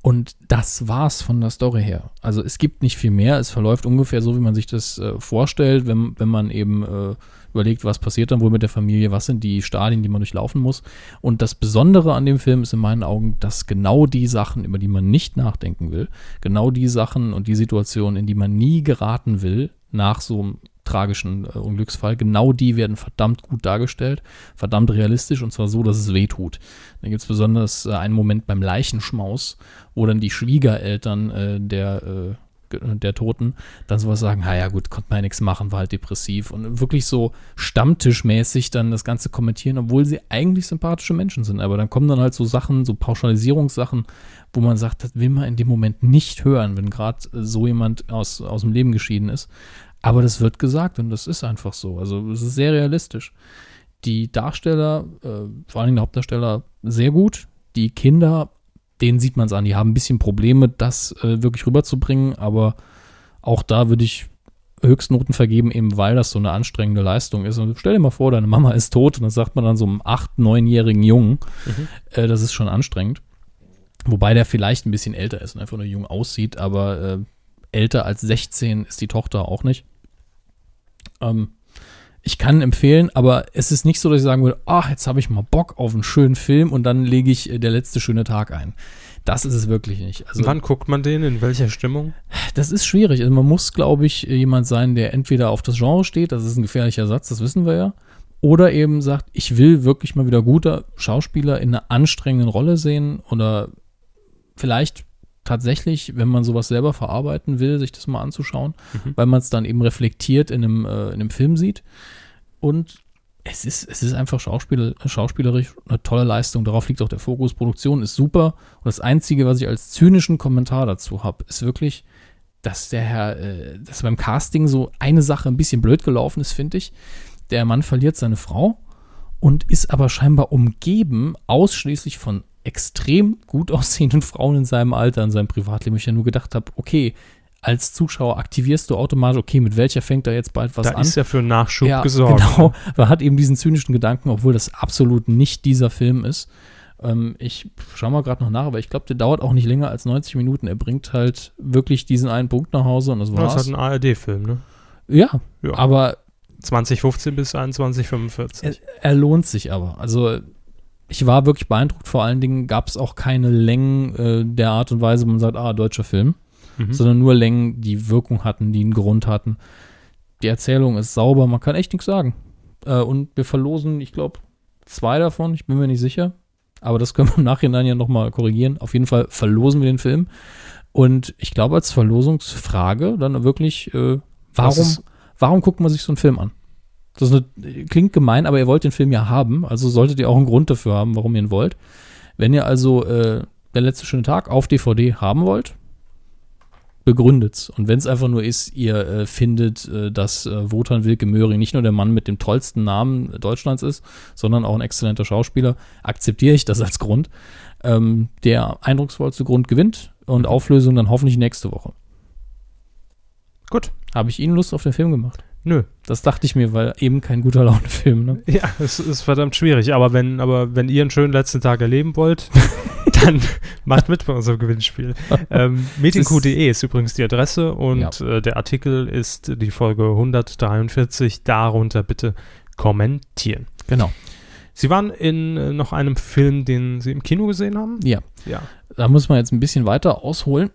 Und das war's von der Story her. Also es gibt nicht viel mehr. Es verläuft ungefähr so, wie man sich das äh, vorstellt, wenn, wenn man eben äh, überlegt, was passiert dann wohl mit der Familie, was sind die Stadien, die man durchlaufen muss. Und das Besondere an dem Film ist in meinen Augen, dass genau die Sachen, über die man nicht nachdenken will, genau die Sachen und die Situationen, in die man nie geraten will, nach so einem tragischen äh, Unglücksfall, genau die werden verdammt gut dargestellt, verdammt realistisch und zwar so, dass es weh tut. Da gibt es besonders äh, einen Moment beim Leichenschmaus, wo dann die Schwiegereltern äh, der, äh, der Toten dann sowas sagen, ha ja gut, konnte man ja nichts machen, war halt depressiv und wirklich so stammtischmäßig dann das Ganze kommentieren, obwohl sie eigentlich sympathische Menschen sind. Aber dann kommen dann halt so Sachen, so Pauschalisierungssachen, wo man sagt, das will man in dem Moment nicht hören, wenn gerade äh, so jemand aus, aus dem Leben geschieden ist. Aber das wird gesagt und das ist einfach so. Also es ist sehr realistisch. Die Darsteller, äh, vor allem der Hauptdarsteller, sehr gut. Die Kinder, denen sieht man es an, die haben ein bisschen Probleme, das äh, wirklich rüberzubringen, aber auch da würde ich Höchstnoten vergeben, eben weil das so eine anstrengende Leistung ist. Und stell dir mal vor, deine Mama ist tot und das sagt man dann so einem acht-, neunjährigen Jungen. Äh, das ist schon anstrengend. Wobei der vielleicht ein bisschen älter ist und einfach nur jung aussieht, aber äh, älter als 16 ist die Tochter auch nicht. Ähm, ich kann empfehlen, aber es ist nicht so, dass ich sagen würde, ach, jetzt habe ich mal Bock auf einen schönen Film und dann lege ich äh, der letzte schöne Tag ein. Das ist es wirklich nicht. Also, Wann guckt man den? In welcher Stimmung? das ist schwierig. Also man muss, glaube ich, jemand sein, der entweder auf das Genre steht, das ist ein gefährlicher Satz, das wissen wir ja, oder eben sagt, ich will wirklich mal wieder guter Schauspieler in einer anstrengenden Rolle sehen oder vielleicht tatsächlich, wenn man sowas selber verarbeiten will, sich das mal anzuschauen, Mhm. weil man es dann eben reflektiert in einem, äh, in einem Film sieht. Und es ist, es ist einfach Schauspiel, schauspielerisch eine tolle Leistung. Darauf liegt auch der Fokus. Produktion ist super. Und das Einzige, was ich als zynischen Kommentar dazu habe, ist wirklich, dass der Herr, äh, dass beim Casting so eine Sache ein bisschen blöd gelaufen ist, finde ich. Der Mann verliert seine Frau und ist aber scheinbar umgeben ausschließlich von extrem gut aussehenden Frauen in seinem Alter, in seinem Privatleben. Ich ja nur gedacht habe, okay, als Zuschauer aktivierst du automatisch, okay, mit welcher fängt da jetzt bald was da an? ist ja für Nachschub ja, gesorgt. Genau, man hat eben diesen zynischen Gedanken, obwohl das absolut nicht dieser Film ist. Ähm, ich schau mal gerade noch nach, aber ich glaube, der dauert auch nicht länger als 90 Minuten. Er bringt halt wirklich diesen einen Punkt nach Hause und das Das ist war's. halt ein ARD-Film, ne? ja, Ja. aber 2015 bis 2145. er, er lohnt sich aber. Also ich war wirklich beeindruckt. Vor allen Dingen gab es auch keine Längen äh, der Art und Weise, wo man sagt, ah, deutscher Film, Mhm. sondern nur Längen, die Wirkung hatten, die einen Grund hatten. Die Erzählung ist sauber, man kann echt nichts sagen. Äh, und wir verlosen, ich glaube, zwei davon, ich bin mir nicht sicher. Aber das können wir im Nachhinein ja nochmal korrigieren. Auf jeden Fall verlosen wir den Film. Und ich glaube, als Verlosungsfrage dann wirklich, äh, warum, warum guckt man sich so einen Film an? Das eine, klingt gemein, aber ihr wollt den Film ja haben. Also solltet ihr auch einen Grund dafür haben, warum ihr ihn wollt. Wenn ihr also äh, der letzte schöne Tag auf DVD haben wollt, begründet's. Und wenn es einfach nur ist, ihr äh, findet, äh, dass äh, Wotan Wilke Möhring nicht nur der Mann mit dem tollsten Namen Deutschlands ist, sondern auch ein exzellenter Schauspieler, akzeptiere ich das als Grund. Ähm, der eindrucksvollste Grund gewinnt und Auflösung dann hoffentlich nächste Woche. Gut. Habe ich Ihnen Lust auf den Film gemacht? Nö. Das dachte ich mir, weil eben kein guter Laune-Film. Ne? Ja, es ist verdammt schwierig. Aber wenn, aber wenn ihr einen schönen letzten Tag erleben wollt, dann macht mit bei unserem Gewinnspiel. Ähm, Medienq.de ist übrigens die Adresse und äh, der Artikel ist die Folge 143. Darunter bitte kommentieren. Genau. Sie waren in äh, noch einem Film, den Sie im Kino gesehen haben? Ja, Ja. da muss man jetzt ein bisschen weiter ausholen.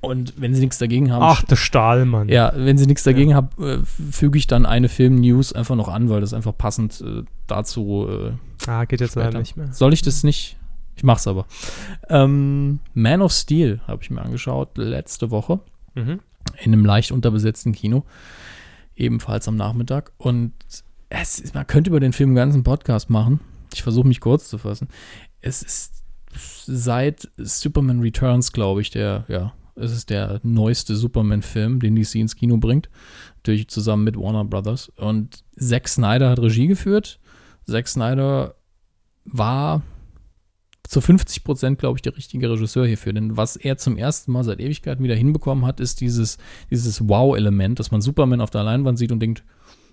Und wenn Sie nichts dagegen haben, Ach, der Stahlmann. Ja, wenn Sie nichts dagegen haben, äh, füge ich dann eine Film-News einfach noch an, weil das einfach passend äh, dazu. Äh, Ah, geht jetzt leider nicht mehr. Soll ich das nicht? Ich mach's aber. Ähm, Man of Steel habe ich mir angeschaut letzte Woche Mhm. in einem leicht unterbesetzten Kino, ebenfalls am Nachmittag. Und es ist, man könnte über den Film einen ganzen Podcast machen. Ich versuche mich kurz zu fassen. Es ist seit Superman Returns, glaube ich, der, ja, es ist der neueste Superman-Film, den DC ins Kino bringt, durch, zusammen mit Warner Brothers. Und Zack Snyder hat Regie geführt. Zack Snyder war zu 50 Prozent, glaube ich, der richtige Regisseur hierfür. Denn was er zum ersten Mal seit Ewigkeiten wieder hinbekommen hat, ist dieses, dieses Wow-Element, dass man Superman auf der Leinwand sieht und denkt,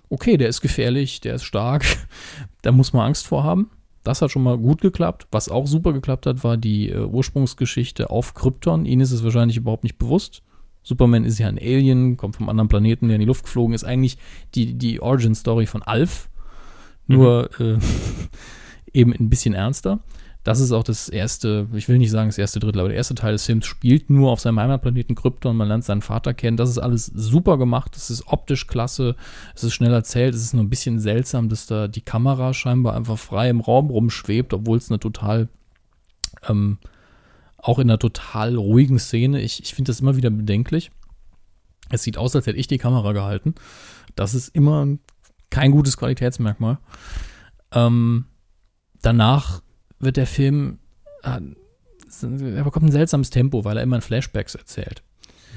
okay, der ist gefährlich, der ist stark, da muss man Angst vor haben. Das hat schon mal gut geklappt. Was auch super geklappt hat, war die äh, Ursprungsgeschichte auf Krypton. Ihnen ist es wahrscheinlich überhaupt nicht bewusst. Superman ist ja ein Alien, kommt vom anderen Planeten, der in die Luft geflogen ist. Eigentlich die, die Origin-Story von Alf. Nur äh, eben ein bisschen ernster. Das ist auch das erste, ich will nicht sagen das erste Drittel, aber der erste Teil des Films spielt nur auf seinem Heimatplaneten Krypton. Man lernt seinen Vater kennen. Das ist alles super gemacht. Das ist optisch klasse. Es ist schnell erzählt. Es ist nur ein bisschen seltsam, dass da die Kamera scheinbar einfach frei im Raum rumschwebt, obwohl es eine total, ähm, auch in einer total ruhigen Szene. Ich, ich finde das immer wieder bedenklich. Es sieht aus, als hätte ich die Kamera gehalten. Das ist immer kein gutes Qualitätsmerkmal. Ähm, danach wird der Film, äh, er bekommt ein seltsames Tempo, weil er immer in Flashbacks erzählt.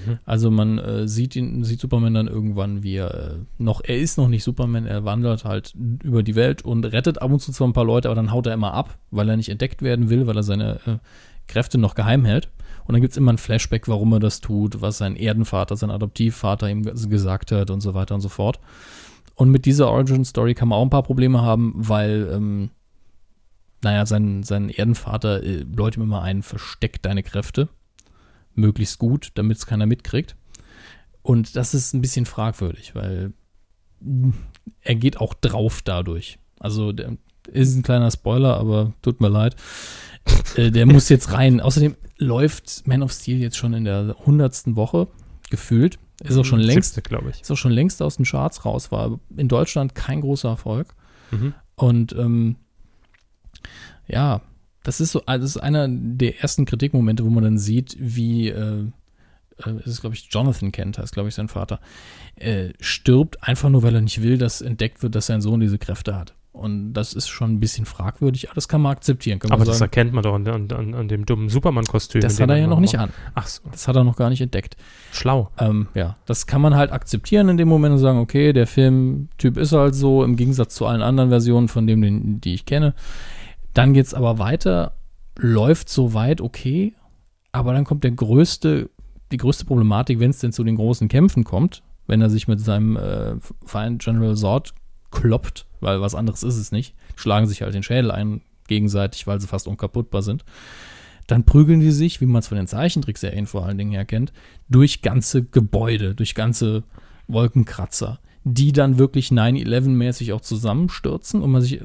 Mhm. Also man äh, sieht ihn, sieht Superman dann irgendwann, wie er äh, noch, er ist noch nicht Superman, er wandert halt über die Welt und rettet ab und zu zwar ein paar Leute, aber dann haut er immer ab, weil er nicht entdeckt werden will, weil er seine äh, Kräfte noch geheim hält. Und dann gibt es immer ein Flashback, warum er das tut, was sein Erdenvater, sein Adoptivvater ihm ge- gesagt hat und so weiter und so fort. Und mit dieser Origin-Story kann man auch ein paar Probleme haben, weil, ähm, naja, sein, sein Erdenvater äh, läutet ihm immer ein, versteck deine Kräfte möglichst gut, damit es keiner mitkriegt. Und das ist ein bisschen fragwürdig, weil mh, er geht auch drauf dadurch. Also der ist ein kleiner Spoiler, aber tut mir leid. Äh, der muss jetzt rein. Außerdem läuft Man of Steel jetzt schon in der hundertsten Woche gefühlt. Ist auch schon längst Siebte, glaube ich. ist auch schon längst aus den Charts raus, war in Deutschland kein großer Erfolg. Mhm. Und ähm, ja, das ist so, das ist einer der ersten Kritikmomente, wo man dann sieht, wie äh, äh, es ist, glaube ich, Jonathan Kent, heißt, glaube ich, sein Vater, äh, stirbt einfach nur, weil er nicht will, dass entdeckt wird, dass sein Sohn diese Kräfte hat. Und das ist schon ein bisschen fragwürdig, aber das kann man akzeptieren. Kann man Aber das sagen, erkennt man doch an, an, an, dem dummen Superman-Kostüm. das hat er ja noch nicht an. Ach so, Das hat er noch gar nicht entdeckt. schlau. Ähm, ja, das kann man halt akzeptieren in dem Moment und sagen, okay, der Filmtyp ist halt so, im Gegensatz zu allen anderen Versionen von dem, den, die ich kenne. Dann geht's aber weiter, läuft so weit okay, aber dann kommt der größte, die größte Problematik, wenn es denn zu den großen Kämpfen kommt, wenn er sich mit seinem äh, Feind General Zord kloppt, weil was anderes ist es nicht, schlagen sich halt den Schädel ein gegenseitig, weil sie fast unkaputtbar sind. Dann prügeln die sich, wie man es von den Zeichentrickserien vor allen Dingen her kennt, durch ganze Gebäude, durch ganze Wolkenkratzer, die dann wirklich 9-11-mäßig auch zusammenstürzen und man sich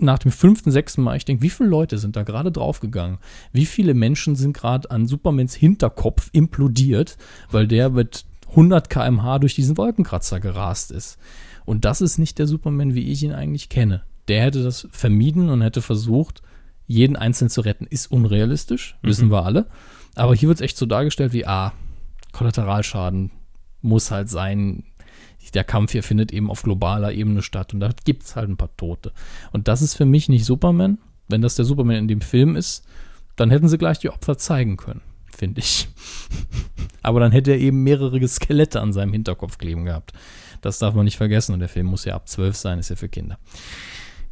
nach dem fünften, sechsten Mal, ich denke, wie viele Leute sind da gerade draufgegangen? Wie viele Menschen sind gerade an Supermans Hinterkopf implodiert, weil der mit 100 km/h durch diesen Wolkenkratzer gerast ist? Und das ist nicht der Superman, wie ich ihn eigentlich kenne. Der hätte das vermieden und hätte versucht, jeden einzeln zu retten, ist unrealistisch, wissen Mhm. wir alle. Aber hier wird es echt so dargestellt wie, ah, Kollateralschaden muss halt sein. Der Kampf hier findet eben auf globaler Ebene statt und da gibt es halt ein paar Tote. Und das ist für mich nicht Superman. Wenn das der Superman in dem Film ist, dann hätten sie gleich die Opfer zeigen können, finde ich. Aber dann hätte er eben mehrere Skelette an seinem Hinterkopf kleben gehabt. Das darf man nicht vergessen und der Film muss ja ab 12 sein, ist ja für Kinder.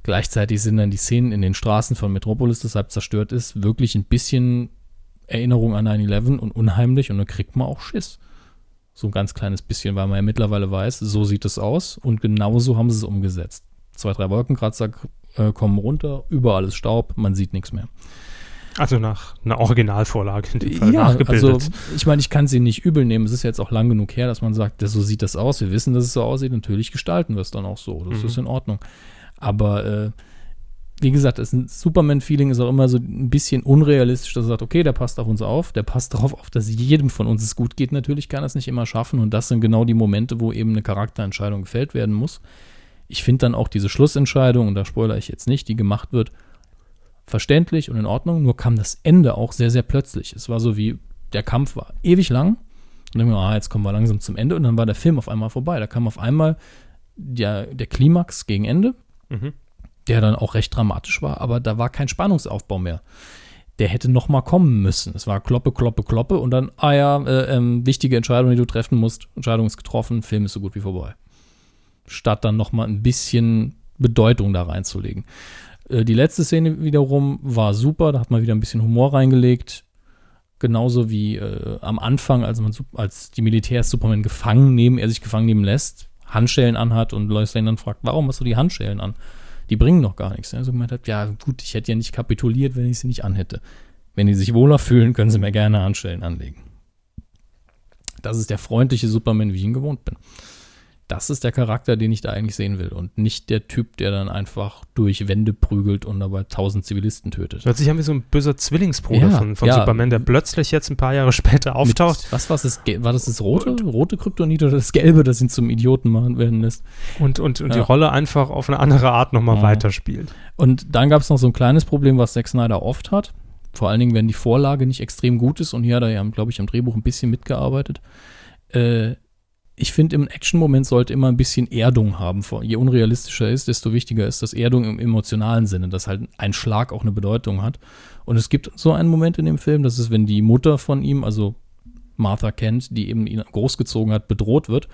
Gleichzeitig sind dann die Szenen in den Straßen von Metropolis, das halb zerstört ist, wirklich ein bisschen Erinnerung an 9-11 und unheimlich und da kriegt man auch Schiss. So ein ganz kleines bisschen, weil man ja mittlerweile weiß, so sieht es aus und genauso haben sie es umgesetzt. Zwei, drei Wolkenkratzer äh, kommen runter, überall ist Staub, man sieht nichts mehr. Also nach einer Originalvorlage in dem Fall Ja, also nachgebildet. ich meine, ich kann sie nicht übel nehmen. Es ist jetzt auch lang genug her, dass man sagt, das, so sieht das aus. Wir wissen, dass es so aussieht. Natürlich gestalten wir es dann auch so. Das Mhm. ist in Ordnung. Aber äh, wie gesagt, das ein Superman-Feeling ist auch immer so ein bisschen unrealistisch, dass er sagt, okay, der passt auf uns auf, der passt darauf auf, dass jedem von uns es gut geht. Natürlich kann er es nicht immer schaffen und das sind genau die Momente, wo eben eine Charakterentscheidung gefällt werden muss. Ich finde dann auch diese Schlussentscheidung, und da spoilere ich jetzt nicht, die gemacht wird, verständlich und in Ordnung, nur kam das Ende auch sehr, sehr plötzlich. Es war so wie, der Kampf war ewig lang und dann ah, jetzt kommen wir langsam zum Ende und dann war der Film auf einmal vorbei. Da kam auf einmal der, der Klimax gegen Ende, Mhm. Der dann auch recht dramatisch war, aber da war kein Spannungsaufbau mehr. Der hätte noch mal kommen müssen. Es war Kloppe, Kloppe, Kloppe und dann, ah ja, äh, ähm, wichtige Entscheidung, die du treffen musst. Entscheidung ist getroffen, Film ist so gut wie vorbei. Statt dann noch mal ein bisschen Bedeutung da reinzulegen. Äh, die letzte Szene wiederum war super, da hat man wieder ein bisschen Humor reingelegt. Genauso wie äh, am Anfang, als, man, als die Militärs Superman gefangen nehmen, er sich gefangen nehmen lässt, Handschellen anhat und Lois Lane dann fragt, warum hast du die Handschellen an? Die bringen doch gar nichts. Er so gemeint hat, ja gut, ich hätte ja nicht kapituliert, wenn ich sie nicht anhätte. Wenn die sich wohler fühlen, können sie mir gerne Handschellen anlegen. Das ist der freundliche Superman, wie ich ihn gewohnt bin. Das ist der Charakter, den ich da eigentlich sehen will und nicht der Typ, der dann einfach durch Wände prügelt und dabei tausend Zivilisten tötet. Sich an wie so ein böser Zwillingsbruder Ja, von, von ja. Superman, der plötzlich jetzt ein paar Jahre später auftaucht Mit, was war das? War das das rote, rote Kryptonit oder das gelbe, das ihn zum Idioten machen werden lässt? und, und, und die Ja. Rolle einfach auf eine andere Art nochmal Ja. weiterspielt. Und dann gab es noch so ein kleines Problem, was Zack Snyder oft hat. Vor allen Dingen, wenn die Vorlage nicht extrem gut ist. Und hier hat er ja, glaube ich, am Drehbuch ein bisschen mitgearbeitet. Äh, ich finde, im Action-Moment sollte immer ein bisschen Erdung haben. Je unrealistischer er ist, desto wichtiger ist das Erdung im emotionalen Sinne, dass halt ein Schlag auch eine Bedeutung hat. Und es gibt so einen Moment in dem Film, das ist, wenn die Mutter von ihm, also Martha Kent, die eben ihn großgezogen hat, bedroht wird.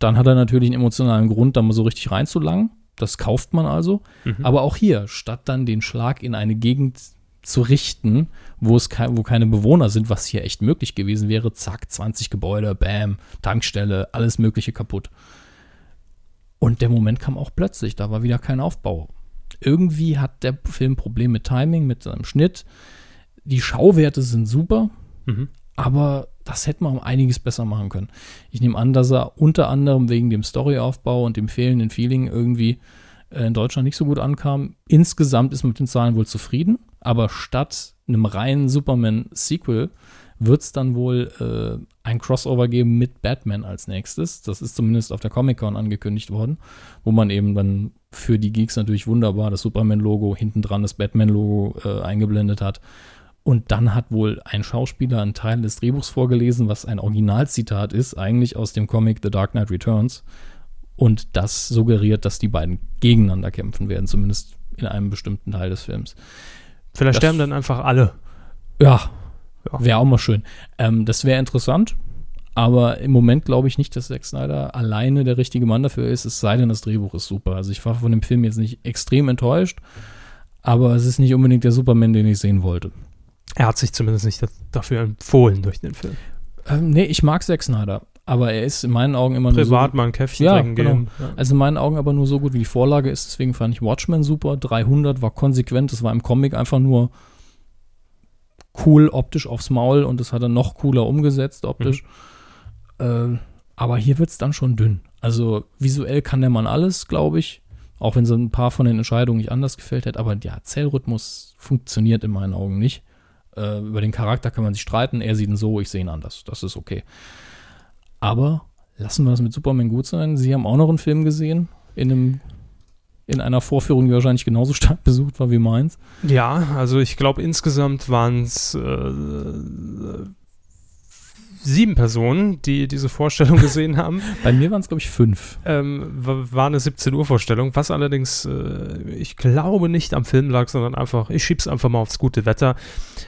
Dann hat er natürlich einen emotionalen Grund, da mal so richtig reinzulangen. Das kauft man also. Mhm. Aber auch hier, statt dann den Schlag in eine Gegend zu richten, wo es kei- wo keine Bewohner sind, was hier echt möglich gewesen wäre, zack, 20 Gebäude, bam, Tankstelle, alles Mögliche kaputt. Und der Moment kam auch plötzlich, da war wieder kein Aufbau. Irgendwie hat der Film Problem mit Timing, mit seinem Schnitt. Die Schauwerte sind super, Mhm. aber das hätte man um einiges besser machen können. Ich nehme an, dass er unter anderem wegen dem Storyaufbau und dem fehlenden Feeling irgendwie in Deutschland nicht so gut ankam. Insgesamt ist man mit den Zahlen wohl zufrieden, aber statt einem reinen Superman-Sequel wird es dann wohl äh, ein Crossover geben mit Batman als nächstes. Das ist zumindest auf der Comic-Con angekündigt worden, wo man eben dann für die Geeks natürlich wunderbar das Superman-Logo, hinten dran das Batman-Logo äh, eingeblendet hat. Und dann hat wohl ein Schauspieler einen Teil des Drehbuchs vorgelesen, was ein Originalzitat ist, eigentlich aus dem Comic The Dark Knight Returns. Und das suggeriert, dass die beiden gegeneinander kämpfen werden, zumindest in einem bestimmten Teil des Films. Vielleicht Das- sterben dann einfach alle. Ja, Ja. wäre auch mal schön. Ähm, das wäre interessant, aber im Moment glaube ich nicht, dass Zack Snyder alleine der richtige Mann dafür ist, es sei denn, das Drehbuch ist super. Also ich war von dem Film jetzt nicht extrem enttäuscht, aber es ist nicht unbedingt der Superman, den ich sehen wollte. Er hat sich zumindest nicht da- dafür empfohlen durch den Film. Ähm, nee, ich mag Zack Snyder, aber er ist in meinen Augen immer nur so Privat mal ein Käffchen Ja, genau. gehen. Ja. Also in meinen Augen aber nur so gut wie die Vorlage ist. Deswegen fand ich Watchmen super. 300 war konsequent. Das war im Comic einfach nur cool optisch aufs Maul und das hat er noch cooler umgesetzt optisch. Ähm, aber hier wird es dann schon dünn. Also visuell kann der Mann alles, glaube ich. Auch wenn so ein paar von den Entscheidungen nicht anders gefällt hätte. Aber der Erzählrhythmus funktioniert in meinen Augen nicht. Äh, über den Charakter kann man sich streiten. Er sieht ihn so, ich sehe ihn anders. Das ist okay. Aber lassen wir es mit Superman gut sein. Sie haben auch noch einen Film gesehen in einem in einer Vorführung, die wahrscheinlich genauso stark besucht war wie meins. Ja, also ich glaube insgesamt waren es äh, sieben Personen, die diese Vorstellung gesehen haben. Bei mir waren es, glaube ich, fünf. Ähm, wa- war eine 17 Uhr Vorstellung, was allerdings, äh, ich glaube, nicht am Film lag, sondern einfach, ich schieb's einfach mal aufs gute Wetter.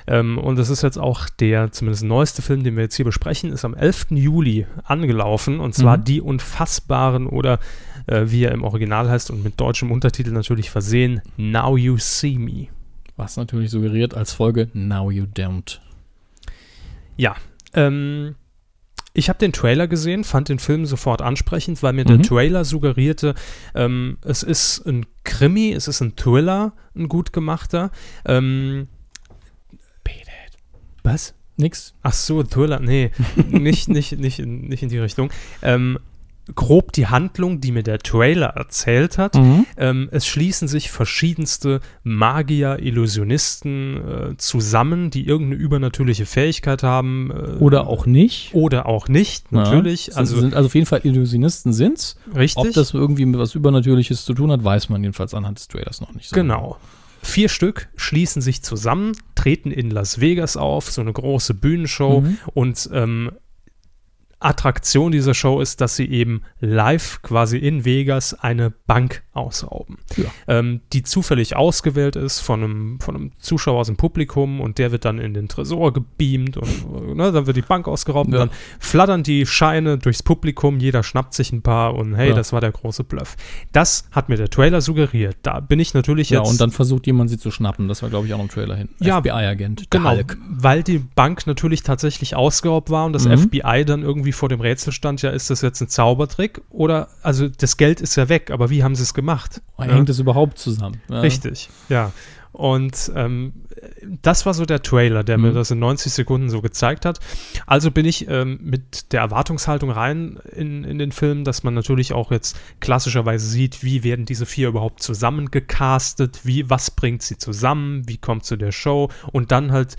Ähm, und das ist jetzt auch der zumindest neueste Film, den wir jetzt hier besprechen, ist am 11. Juli angelaufen und zwar Mhm. Die Unfassbaren oder äh, wie er im Original heißt und mit deutschem Untertitel natürlich versehen, Now You See Me. Was natürlich suggeriert als Folge Now You Don't. Ja, ähm, ich habe den Trailer gesehen, fand den Film sofort ansprechend, weil mir der Mhm. Trailer suggerierte, ähm, es ist ein Krimi, es ist ein Thriller, ein gut gemachter. Ähm, was? Nix. Ach so, Thriller, nee, nicht, nicht, nicht, in, nicht in die Richtung. Ähm, grob die Handlung, die mir der Trailer erzählt hat. Mhm. Ähm, es schließen sich verschiedenste Magier, Illusionisten äh, zusammen, die irgendeine übernatürliche Fähigkeit haben. Äh, Oder auch nicht. Oder auch nicht, natürlich. Ja, also sind, sind also auf jeden Fall Illusionisten sind's. richtig. Ob das irgendwie mit was Übernatürliches zu tun hat, weiß man jedenfalls anhand des Trailers noch nicht so. Genau. Vier Stück schließen sich zusammen, treten in Las Vegas auf, so eine große Bühnenshow. Mhm. Und ähm, Attraktion dieser Show ist, dass sie eben live quasi in Vegas eine Bank ausrauben, Ja. ähm, die zufällig ausgewählt ist von einem, von einem Zuschauer aus dem Publikum und der wird dann in den Tresor gebeamt und ne, dann wird die Bank ausgeraubt Ja. und dann flattern die Scheine durchs Publikum, jeder schnappt sich ein paar und hey, Ja. das war der große Bluff. Das hat mir der Trailer suggeriert. Da bin ich natürlich Ja, jetzt und dann versucht jemand sie zu schnappen. Das war, glaube ich, auch noch im Trailer hin. Ja, FBI-Agent. Genau, Hulk. weil die Bank natürlich tatsächlich ausgeraubt war und das Mhm. FBI dann irgendwie vor dem Rätsel stand, ja, ist das jetzt ein Zaubertrick oder, also das Geld ist ja weg, aber wie haben sie es gemacht? Ja, Hängt es überhaupt zusammen? Ja. Richtig, ja. Und ähm, das war so der Trailer, der mir Mhm. das in 90 Sekunden so gezeigt hat. Also bin ich ähm, mit der Erwartungshaltung rein in, in den Film, dass man natürlich auch jetzt klassischerweise sieht, wie werden diese vier überhaupt zusammengecastet, wie, was bringt sie zusammen, wie kommt zu der Show und dann halt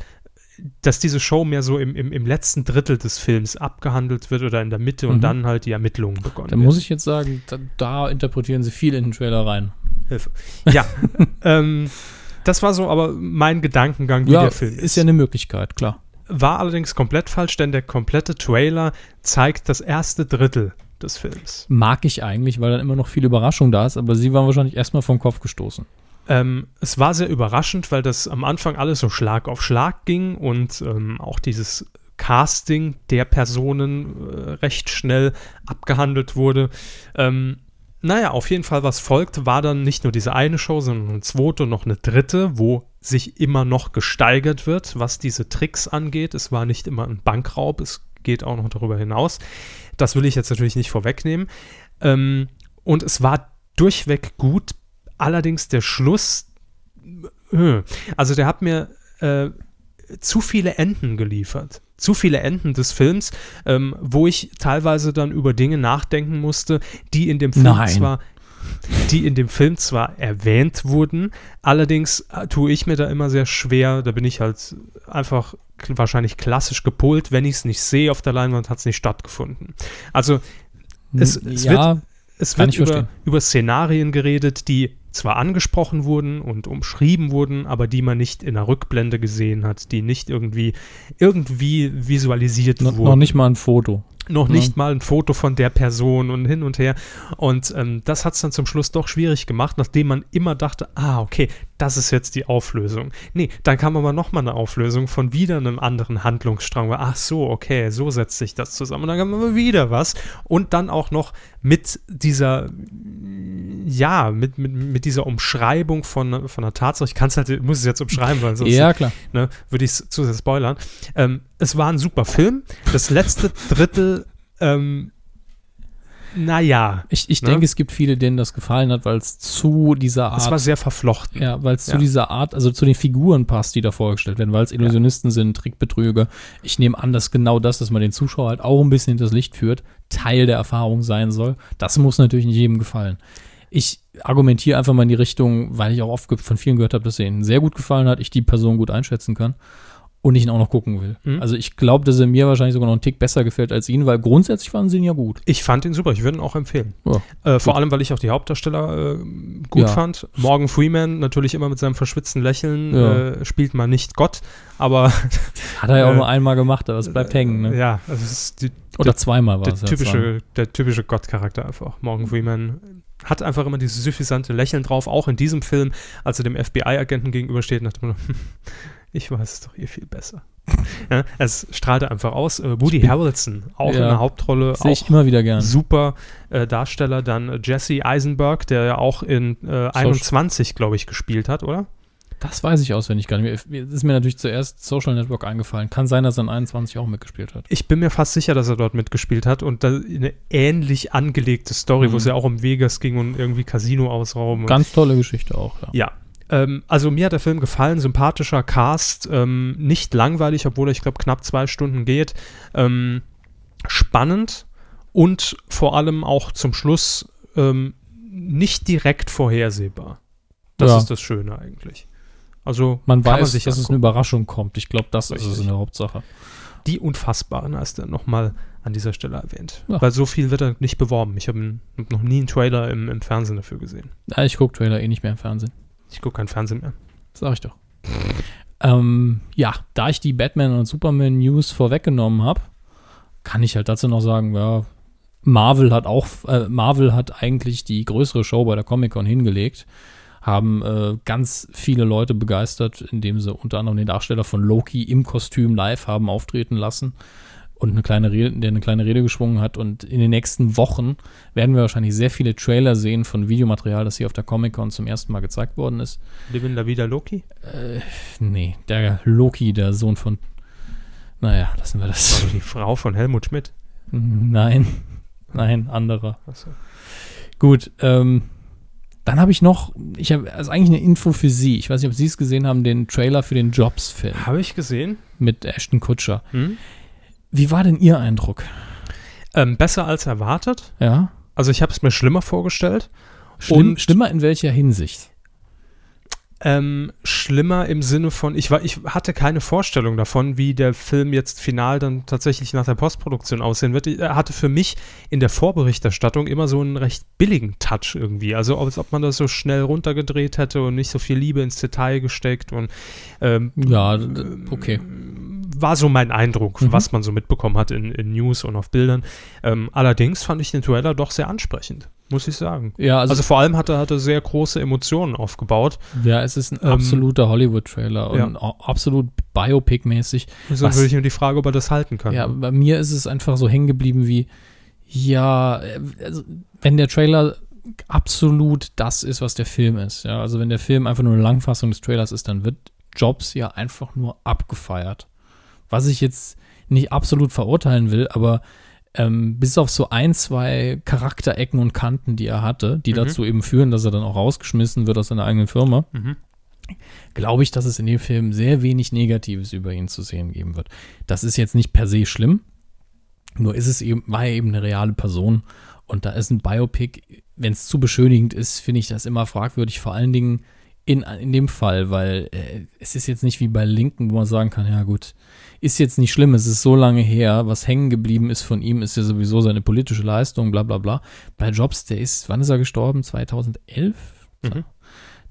dass diese Show mehr so im, im, im letzten Drittel des Films abgehandelt wird oder in der Mitte und Mhm. dann halt die Ermittlungen begonnen Da muss ich jetzt sagen, da, da interpretieren sie viel in den Trailer rein. Hilfe. Ja, ähm, das war so aber mein Gedankengang, wie ja, der Film ist ja eine Möglichkeit, klar. War allerdings komplett falsch, denn der komplette Trailer zeigt das erste Drittel des Films. Mag ich eigentlich, weil dann immer noch viel Überraschung da ist, aber sie waren wahrscheinlich erstmal vom Kopf gestoßen. Ähm, es war sehr überraschend, weil das am Anfang alles so Schlag auf Schlag ging und ähm, auch dieses Casting der Personen äh, recht schnell abgehandelt wurde. Ähm, naja, auf jeden Fall, was folgt, war dann nicht nur diese eine Show, sondern eine zweite und noch eine dritte, wo sich immer noch gesteigert wird, was diese Tricks angeht. Es war nicht immer ein Bankraub, es geht auch noch darüber hinaus. Das will ich jetzt natürlich nicht vorwegnehmen. Ähm, und es war durchweg gut, allerdings der Schluss, äh, also der hat mir äh, zu viele Enden geliefert. Zu viele Enden des Films, ähm, wo ich teilweise dann über Dinge nachdenken musste, die in dem Film Nein. zwar die in dem Film zwar erwähnt wurden, allerdings äh, tue ich mir da immer sehr schwer, da bin ich halt einfach wahrscheinlich klassisch gepolt, wenn ich es nicht sehe auf der Leinwand, hat es nicht stattgefunden. Also Es- es ja, es Kann wird über, verstehen. über Szenarien geredet, die zwar angesprochen wurden und umschrieben wurden, aber die man nicht in der Rückblende gesehen hat, die nicht irgendwie, irgendwie visualisiert noch, wurden. noch nicht mal ein Foto. Noch Ja. nicht mal ein Foto von der Person und hin und her. Und ähm, das hat es dann zum Schluss doch schwierig gemacht, nachdem man immer dachte, ah, okay, das ist jetzt die Auflösung. Nee, dann kam aber nochmal eine Auflösung von wieder einem anderen Handlungsstrang. Ach so, okay, so setzt sich das zusammen. Und dann kam aber wieder was. Und dann auch noch mit dieser, ja, mit, mit, mit dieser Umschreibung von, von einer Tatsache. Ich kann es halt, muss es jetzt umschreiben, weil sonst Ja, klar. ne, würde ich es zu sehr spoilern. Ähm, es war ein super Film. Das letzte Drittel, ähm, naja, Ich, ich Ne? denke, es gibt viele, denen das gefallen hat, weil es zu dieser es war Art, sehr verflochten. ja, weil es Ja. zu dieser Art, also zu den Figuren passt, die da vorgestellt werden, weil es Illusionisten sind, Trickbetrüger. Ich nehme an, dass genau das, dass man den Zuschauer halt auch ein bisschen hinters Licht führt, Teil der Erfahrung sein soll. Das muss natürlich nicht jedem gefallen. Ich argumentiere einfach mal in die Richtung, weil ich auch oft von vielen gehört habe, dass es ihnen sehr gut gefallen hat, ich die Person gut einschätzen kann. Und ich ihn auch noch gucken will. Mhm. Also ich glaube, dass er mir wahrscheinlich sogar noch einen Tick besser gefällt als ihn, weil grundsätzlich fanden sie ihn ja gut. Ich fand ihn super, ich würde ihn auch empfehlen. Ja, Äh, vor allem, weil ich auch die Hauptdarsteller äh, gut Ja. fand. Morgan Freeman natürlich immer mit seinem verschwitzten Lächeln Ja. äh, spielt mal nicht Gott, aber Hat er ja auch Äh, nur einmal gemacht, aber es bleibt hängen. Ne? ja, also es ist die, Oder zweimal war der es. typische, der typische Gott-Charakter einfach. Morgan Freeman hat einfach immer dieses suffisante Lächeln drauf, auch in diesem Film, als er dem FBI-Agenten gegenübersteht und hat immer ich weiß es doch ihr viel besser. ja, es strahlte einfach aus. Äh, Woody Harrelson, auch in Ja. der Hauptrolle, Sehe ich immer wieder gern. super äh, Darsteller. Dann äh, Jesse Eisenberg, der ja auch in äh, 21, glaube ich, gespielt hat, oder? Das weiß ich auswendig gar nicht mehr. Es ist mir natürlich zuerst Social Network eingefallen. Kann sein, dass er in 21 auch mitgespielt hat. Ich bin mir fast sicher, dass er dort mitgespielt hat und da eine ähnlich angelegte Story, wo Mhm. es ja auch um Vegas ging und irgendwie Casino ausrauben. Ganz tolle Geschichte auch, ja. Ja. Ähm, also mir hat der Film gefallen, sympathischer Cast, ähm, nicht langweilig, obwohl er, ich glaube, knapp zwei Stunden geht. Ähm, spannend und vor allem auch zum Schluss ähm, nicht direkt vorhersehbar. Das Ja. ist das Schöne eigentlich. Also Man weiß, dass es angucken. eine Überraschung kommt. Ich glaube, das ist es Richtig. in der Hauptsache. Die Unfassbaren hast du nochmal an dieser Stelle erwähnt. Ja. Weil so viel wird er nicht beworben. Ich habe hab noch nie einen Trailer im, im Fernsehen dafür gesehen. Ja, ich gucke Trailer eh nicht mehr im Fernsehen. Ich gucke kein Fernsehen mehr. Sag ich doch. ähm, ja, da ich die Batman und Superman News vorweggenommen habe, kann ich halt dazu noch sagen, ja, Marvel hat auch, äh, Marvel hat eigentlich die größere Show bei der Comic Con hingelegt, haben äh, ganz viele Leute begeistert, indem sie unter anderem den Darsteller von Loki im Kostüm live haben auftreten lassen und eine kleine Rede, der eine kleine Rede geschwungen hat. Und in den nächsten Wochen werden wir wahrscheinlich sehr viele Trailer sehen von Videomaterial, das hier auf der Comic Con zum ersten Mal gezeigt worden ist. Livin da wieder Loki? Nee, der Loki, der Sohn von. Naja, lassen wir das. Also die Frau von Helmut Schmidt. Nein, nein, anderer. Achso. Gut, ähm, dann habe ich noch, ich habe, also eigentlich eine Info für Sie. Ich weiß nicht, ob Sie es gesehen haben, den Trailer für den Jobs-Film Habe ich gesehen. mit Ashton Kutscher. Hm? Wie war denn Ihr Eindruck? Ähm, besser als erwartet. Ja? Also ich habe es mir schlimmer vorgestellt. Schlimm, Und- schlimmer in welcher Hinsicht? Ähm, schlimmer im Sinne von, ich, war, ich hatte keine Vorstellung davon, wie der Film jetzt final dann tatsächlich nach der Postproduktion aussehen wird. Er hatte für mich in der Vorberichterstattung immer so einen recht billigen Touch irgendwie. Also als ob man das so schnell runtergedreht hätte und nicht so viel Liebe ins Detail gesteckt und ähm, Ja, d- okay. War so mein Eindruck, Mhm. was man so mitbekommen hat in, in News und auf Bildern. Ähm, allerdings fand ich den Trailer doch sehr ansprechend, muss ich sagen. Ja, also, Also, vor allem hat er, hat er sehr große Emotionen aufgebaut. ja, es ist ein ähm, absoluter Hollywood-Trailer ja. und absolut Biopic-mäßig. So würde ich mir die Frage, ob er das halten kann. Ja, bei mir ist es einfach so hängen geblieben wie, ja, äh, also wenn der Trailer absolut das ist, was der Film ist. Ja, also wenn der Film einfach nur eine Langfassung des Trailers ist, dann wird Jobs ja einfach nur abgefeiert. Was ich jetzt nicht absolut verurteilen will, aber ähm, bis auf so ein, zwei Charakterecken und Kanten, die er hatte, die Mhm. dazu eben führen, dass er dann auch rausgeschmissen wird aus seiner eigenen Firma, Mhm. glaube ich, dass es in dem Film sehr wenig Negatives über ihn zu sehen geben wird. Das ist jetzt nicht per se schlimm, nur ist es eben, war er eben eine reale Person und da ist ein Biopic, wenn es zu beschönigend ist, finde ich das immer fragwürdig, vor allen Dingen in, in dem Fall, weil äh, es ist jetzt nicht wie bei Linken, wo man sagen kann, ja gut, ist jetzt nicht schlimm, es ist so lange her, was hängen geblieben ist von ihm, ist ja sowieso seine politische Leistung, bla bla bla. Bei Jobs, der ist, wann ist er gestorben? 2011? Mhm.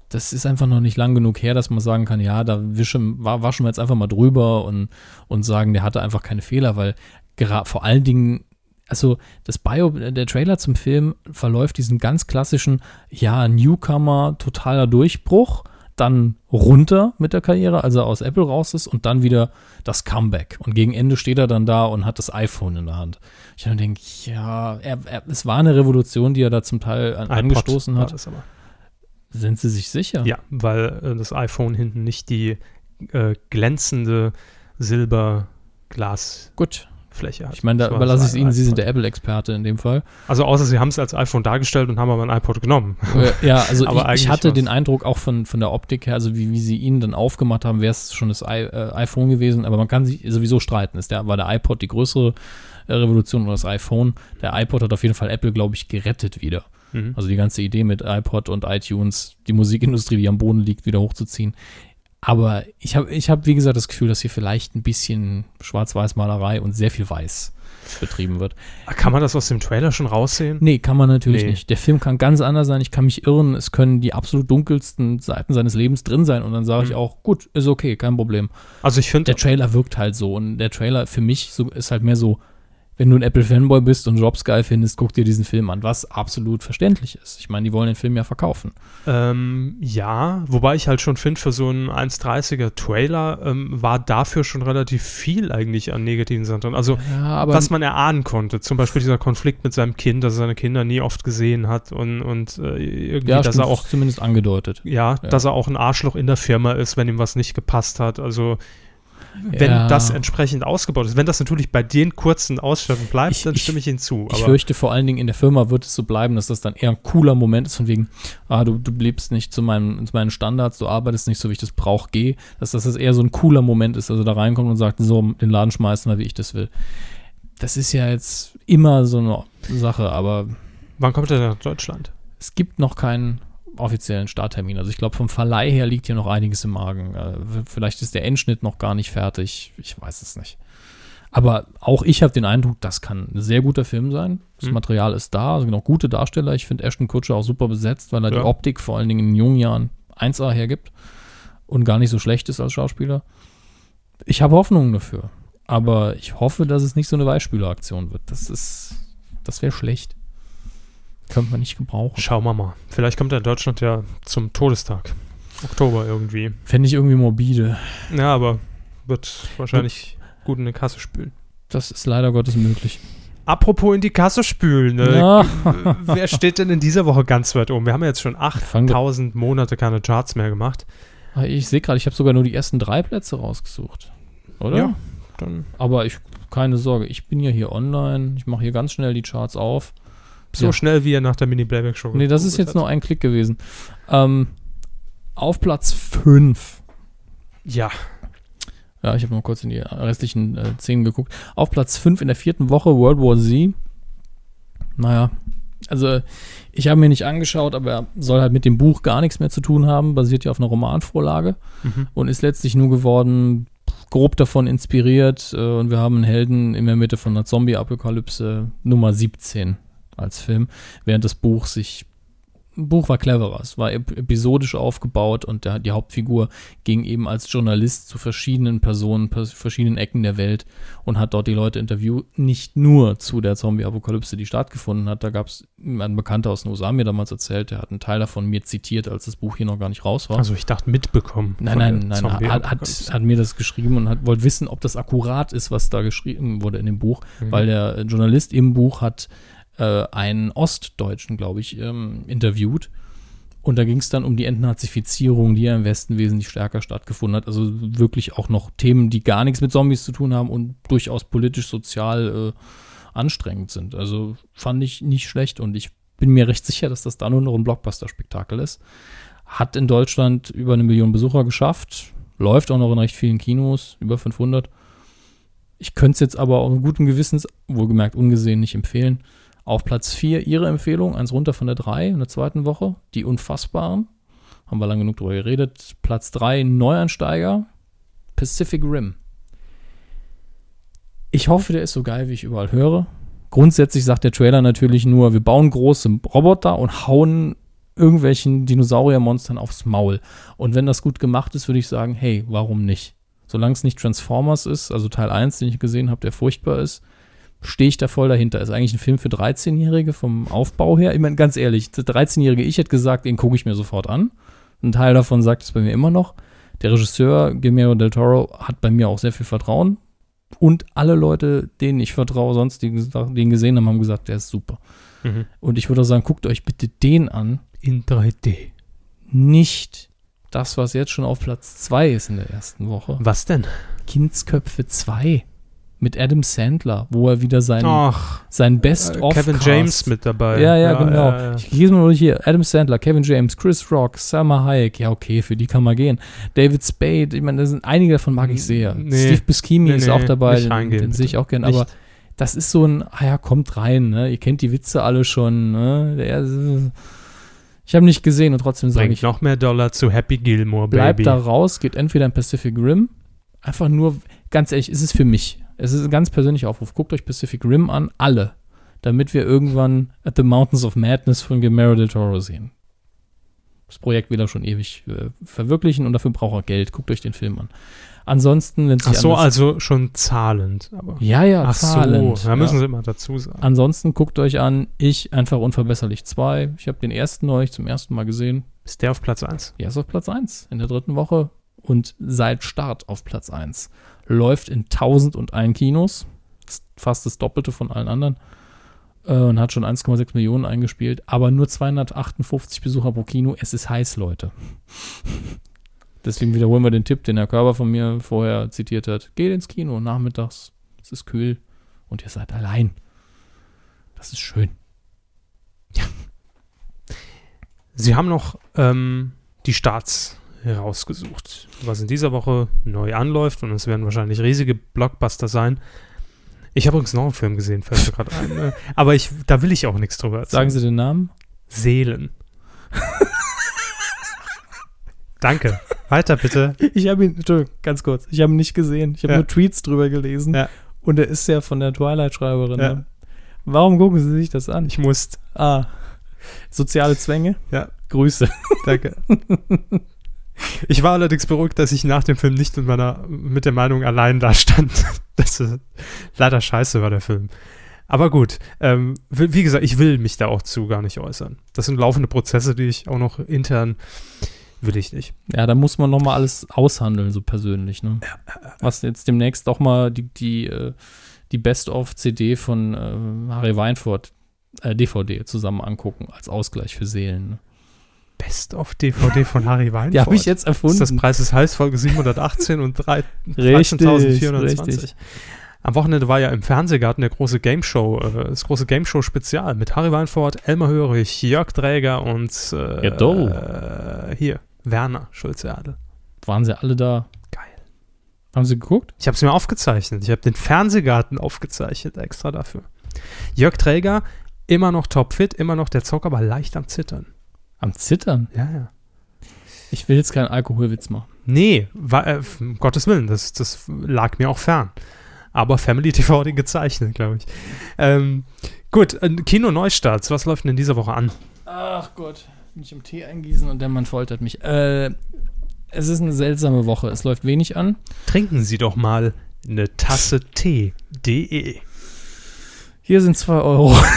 das ist einfach noch nicht lang genug her, dass man sagen kann, ja, da wischen, wa- waschen wir jetzt einfach mal drüber und, und sagen, der hatte einfach keine Fehler, weil gerade vor allen Dingen, also das Bio, der Trailer zum Film verläuft diesen ganz klassischen, ja, Newcomer, totaler Durchbruch, dann runter mit der Karriere, als er aus Apple raus ist und dann wieder das Comeback. Und gegen Ende steht er dann da und hat das iPhone in der Hand. Ich dann denke, ja, er, er, es war eine Revolution, die er da zum Teil an, angestoßen hat. Sind Sie sich sicher? Ja, weil äh, das iPhone hinten nicht die äh, glänzende Silberglasfläche Gut. Hat. Ich meine, da Das überlasse ich es Ihnen. Sie sind der Apple-Experte in dem Fall. Also außer sie haben es als iPhone dargestellt und haben aber ein iPod genommen. Äh, ja, also Aber ich, ich hatte den Eindruck auch von, von der Optik her, also wie, wie sie ihn dann aufgemacht haben, wäre es schon das I, äh, iPhone gewesen, aber man kann sich sowieso streiten. Ist der, war der iPod die größere äh, Revolution oder das iPhone? Der iPod hat auf jeden Fall Apple, glaube ich, gerettet wieder. Mhm. Also die ganze Idee mit iPod und iTunes, die Musikindustrie, die am Boden liegt, wieder hochzuziehen. Aber ich habe, ich hab, wie gesagt, das Gefühl, dass hier vielleicht ein bisschen Schwarz-Weiß-Malerei und sehr viel Weiß betrieben wird. Kann man das aus dem Trailer schon raussehen? Nee, kann man natürlich Nee. nicht. Der Film kann ganz anders sein. Ich kann mich irren. Es können die absolut dunkelsten Seiten seines Lebens drin sein. Und dann sage ich Mhm. auch, gut, ist okay, kein Problem. Also ich finde, Der Trailer wirkt halt so. Und der Trailer für mich so, ist halt mehr so, wenn du ein Apple-Fanboy bist und Jobs geil findest, guck dir diesen Film an, was absolut verständlich ist. Ich meine, die wollen den Film ja verkaufen. ähm, ja, wobei ich halt schon finde, für so einen 1,30er Trailer ähm, war dafür schon relativ viel eigentlich an negativen Sachen. Also Ja, aber was man erahnen konnte. Zum Beispiel dieser Konflikt mit seinem Kind, dass er seine Kinder nie oft gesehen hat und, und äh, irgendwie, ja, dass stimmt, er auch, zumindest angedeutet. ja, Ja. dass er auch ein Arschloch in der Firma ist, wenn ihm was nicht gepasst hat. Also wenn Ja. das entsprechend ausgebaut ist. Wenn das natürlich bei den kurzen Ausschnitten bleibt, Ich- dann ich- stimme ich Ihnen zu. Ich fürchte vor allen Dingen in der Firma wird es so bleiben, dass das dann eher ein cooler Moment ist, von wegen, ah, du, du lebst nicht zu, meinem, zu meinen Standards, du arbeitest nicht so, wie ich das brauche, geh. Dass das eher so ein cooler Moment ist, dass er da reinkommt und sagt, so, den Laden schmeißen wir, wie ich das will. Das ist ja jetzt immer so eine Sache, aber wann kommt er nach Deutschland? es gibt noch keinen offiziellen Starttermin. Also ich glaube, vom Verleih her liegt hier noch einiges im Magen. Äh, vielleicht ist der Endschnitt noch gar nicht fertig. Ich weiß es nicht. Aber auch ich habe den Eindruck, das kann ein sehr guter Film sein. Das Hm. Material ist da, also noch gute Darsteller. Ich finde Ashton Kutscher auch super besetzt, weil er Ja. die Optik vor allen Dingen in jungen Jahren 1A hergibt und gar nicht so schlecht ist als Schauspieler. Ich habe Hoffnungen dafür. Aber ich hoffe, dass es nicht so eine Weichspüleraktion wird. Das ist, das wäre schlecht. Könnte man nicht gebrauchen. Schauen wir mal. Vielleicht kommt er in Deutschland ja zum Todestag. Oktober irgendwie. Fände ich irgendwie morbide. Ja, aber wird wahrscheinlich gut in die Kasse spülen. Das ist leider Gottes möglich. Apropos in die Kasse spülen. Ne? Ja. Wer steht denn in dieser Woche ganz weit oben? Wir haben ja jetzt schon Fang doch- 8000 Monate keine Charts mehr gemacht. Ah, Ich sehe gerade, ich habe sogar nur die ersten drei Plätze rausgesucht. Oder? Ja. Dann Aber ich, keine Sorge, ich bin ja hier online. Ich mache hier ganz schnell die Charts auf. So Ja. schnell, wie er nach der Mini-Playback-Show Nee, das ist jetzt nur ein Klick gewesen. Ähm, auf Platz 5. hat. Ja. Ja, ich habe mal kurz in die restlichen äh, Szenen geguckt. Auf Platz 5 in der vierten Woche World War Z. Naja, also ich habe mir nicht angeschaut, aber er soll halt mit dem Buch gar nichts mehr zu tun haben. Basiert ja auf einer Romanvorlage. Mhm. und ist letztlich nur geworden, grob davon inspiriert. Äh, und wir haben einen Helden in der Mitte von einer Zombie-Apokalypse Nummer 17 als Film, während das Buch sich. Buch war cleverer, es war ep episodisch aufgebaut und der, die Hauptfigur ging eben als Journalist zu verschiedenen Personen, pers verschiedenen Ecken der Welt und hat dort die Leute interviewt, nicht nur zu der Zombie-Apokalypse, die stattgefunden hat. Da gab es ein Bekannter aus den USA mir damals erzählt, der hat einen Teil davon mir zitiert, als das Buch hier noch gar nicht raus war. Also ich dachte mitbekommen. Nein, nein, nein, hat, hat, hat mir das geschrieben und hat, wollte wissen, ob das akkurat ist, was da geschrieben wurde in dem Buch, Mhm. weil der Journalist im Buch hat äh, einen Ostdeutschen, glaube ich, ähm, interviewt. Und da ging es dann um die Entnazifizierung, die ja im Westen wesentlich stärker stattgefunden hat. Also wirklich auch noch Themen, die gar nichts mit Zombies zu tun haben und durchaus politisch, sozial äh, anstrengend sind. Also fand ich nicht schlecht und ich bin mir recht sicher, dass das da nur noch ein Blockbuster-Spektakel ist. Hat in Deutschland über eine Million Besucher geschafft, läuft auch noch in recht vielen Kinos, über 500. Ich könnte es jetzt aber auch guten Gewissens, wohlgemerkt ungesehen, nicht empfehlen. Auf Platz 4 ihre Empfehlung, eins runter von der 3 in der zweiten Woche, die Unfassbaren. Haben wir lang genug drüber geredet. Platz 3, Neuansteiger, Pacific Rim. Ich hoffe, der ist so geil, wie ich überall höre. Grundsätzlich sagt der Trailer natürlich nur, wir bauen große Roboter und hauen irgendwelchen Dinosauriermonstern aufs Maul. Und wenn das gut gemacht ist, würde ich sagen, hey, warum nicht? Solange es nicht Transformers ist, also Teil 1, den ich gesehen habe, der furchtbar ist, stehe ich da voll dahinter. Ist eigentlich ein Film für 13-Jährige vom Aufbau her. Ich meine, ganz ehrlich, der 13-Jährige, ich hätte gesagt, den gucke ich mir sofort an. Ein Teil davon sagt es bei mir immer noch. Der Regisseur Guillermo del Toro hat bei mir auch sehr viel Vertrauen. Und alle Leute, denen ich vertraue, sonst die den gesehen haben, haben gesagt, der ist super. Mhm. Und ich würde auch sagen, guckt euch bitte den an, In 3D. nicht das, was jetzt schon auf Platz 2 ist in der ersten Woche. Was denn? Kindsköpfe 2 mit Adam Sandler, wo er wieder sein, Ach, sein äh, Best-of Kevin James mit dabei. Ja, ja, genau. ja, ja. Ich lese mal nur hier. Adam Sandler, Kevin James, Chris Rock, Salma Hayek. Ja, okay, für die kann man gehen. David Spade. Ich meine, da sind einige davon mag ich sehr. Nee. Steve Buscemi Nee, ist auch dabei. Den, den sehe ich auch gern. Nicht. Aber das ist so ein, ah ja, kommt rein. Ne? Ihr kennt die Witze alle schon. Ne? Der, Ich habe nicht gesehen und trotzdem sage ich, noch mehr Dollar zu Happy Gilmore, bleibt Baby. da raus, geht entweder in Pacific Rim, einfach nur, ganz ehrlich, ist es für mich. Es ist ein ganz persönlicher Aufruf. Guckt euch Pacific Rim an, alle, damit wir irgendwann At the Mountains of Madness von Guillermo del Toro sehen. Das Projekt will er schon ewig äh, verwirklichen und dafür braucht er Geld. Guckt euch den Film an. Ansonsten, wenn es Ach so, also schon zahlend. Aber. ja, ja, Ach zahlend. so, da müssen ja. sie immer dazu sagen. Ansonsten guckt euch an, ich einfach unverbesserlich 2. Ich habe den ersten neulich zum ersten Mal gesehen. Ist der auf Platz 1? Er ist auf Platz 1 in der dritten Woche und seit Start auf Platz 1. Läuft in 1001 Kinos, fast das Doppelte von allen anderen äh, und hat schon 1,6 Millionen eingespielt, aber nur 258 Besucher pro Kino. Es ist heiß, Leute. Deswegen wiederholen wir den Tipp, den Herr Körber von mir vorher zitiert hat. Geht ins Kino nachmittags, es ist kühl und ihr seid allein. Das ist schön. Sie haben noch ähm, die Starts herausgesucht, was in dieser Woche neu anläuft und es werden wahrscheinlich riesige Blockbuster sein. Ich habe übrigens noch einen Film gesehen, fällt mir gerade ein. äh, Aber ich, da will ich auch nichts drüber erzählen. Sagen Sie den Namen? Seelen. Danke. Weiter bitte. Ich habe ihn, Entschuldigung, ganz kurz. Ich habe ihn nicht gesehen. Ich habe Ja. nur Tweets drüber gelesen. Ja. Und er ist ja von der Twilight-Schreiberin. Ja. Ne? Warum gucken Sie sich das an? Ich muss. ah, soziale Zwänge? Ja. Grüße. Danke. Ich war allerdings beruhigt, dass ich nach dem Film nicht mit meiner, mit der Meinung allein da stand. Das ist leider scheiße war der Film. Aber gut, ähm, wie gesagt, ich will mich da auch zu gar nicht äußern. Das sind laufende Prozesse, die ich auch noch intern will ich nicht. Ja, da muss man noch mal alles aushandeln, so persönlich. Ne? Was jetzt demnächst doch mal die, die, äh, die Best-of-CD von äh, Harry Weinfurt, äh, DVD, zusammen angucken, als Ausgleich für Seelen. Ne? Best of DVD von Harry Weinfurt. Die habe ich jetzt erfunden. Ist das Preis ist heiß, Folge 718 und drei- Richtig, 13.420. richtig. Am Wochenende war ja im Fernsehgarten der große Game Show, äh, das große Game Show Spezial mit Harry Weinfurt, Elmar Hörig, Jörg Dräger und äh, Ja, äh, hier, Werner Schulze-Adel. Waren sie alle da? Geil. Haben sie geguckt? Ich habe es mir aufgezeichnet. Ich habe den Fernsehgarten aufgezeichnet, extra dafür. Jörg Träger, immer noch topfit, immer noch der Zocker, aber leicht am Zittern. Am Zittern? Ja, ja. Ich will jetzt keinen Alkoholwitz machen. Nee, war, äh, um Gottes Willen, das, das lag mir auch fern. Aber Family TV hat ihn gezeichnet, glaube ich. Ähm, gut, äh, Kino-Neustarts, was läuft denn in dieser Woche an? Ach Gott, mich im Tee eingießen und der Mann foltert mich. Äh, es ist eine seltsame Woche. Es läuft wenig an. Trinken Sie doch mal eine Tasse Tee.de. Hier sind zwei Euro.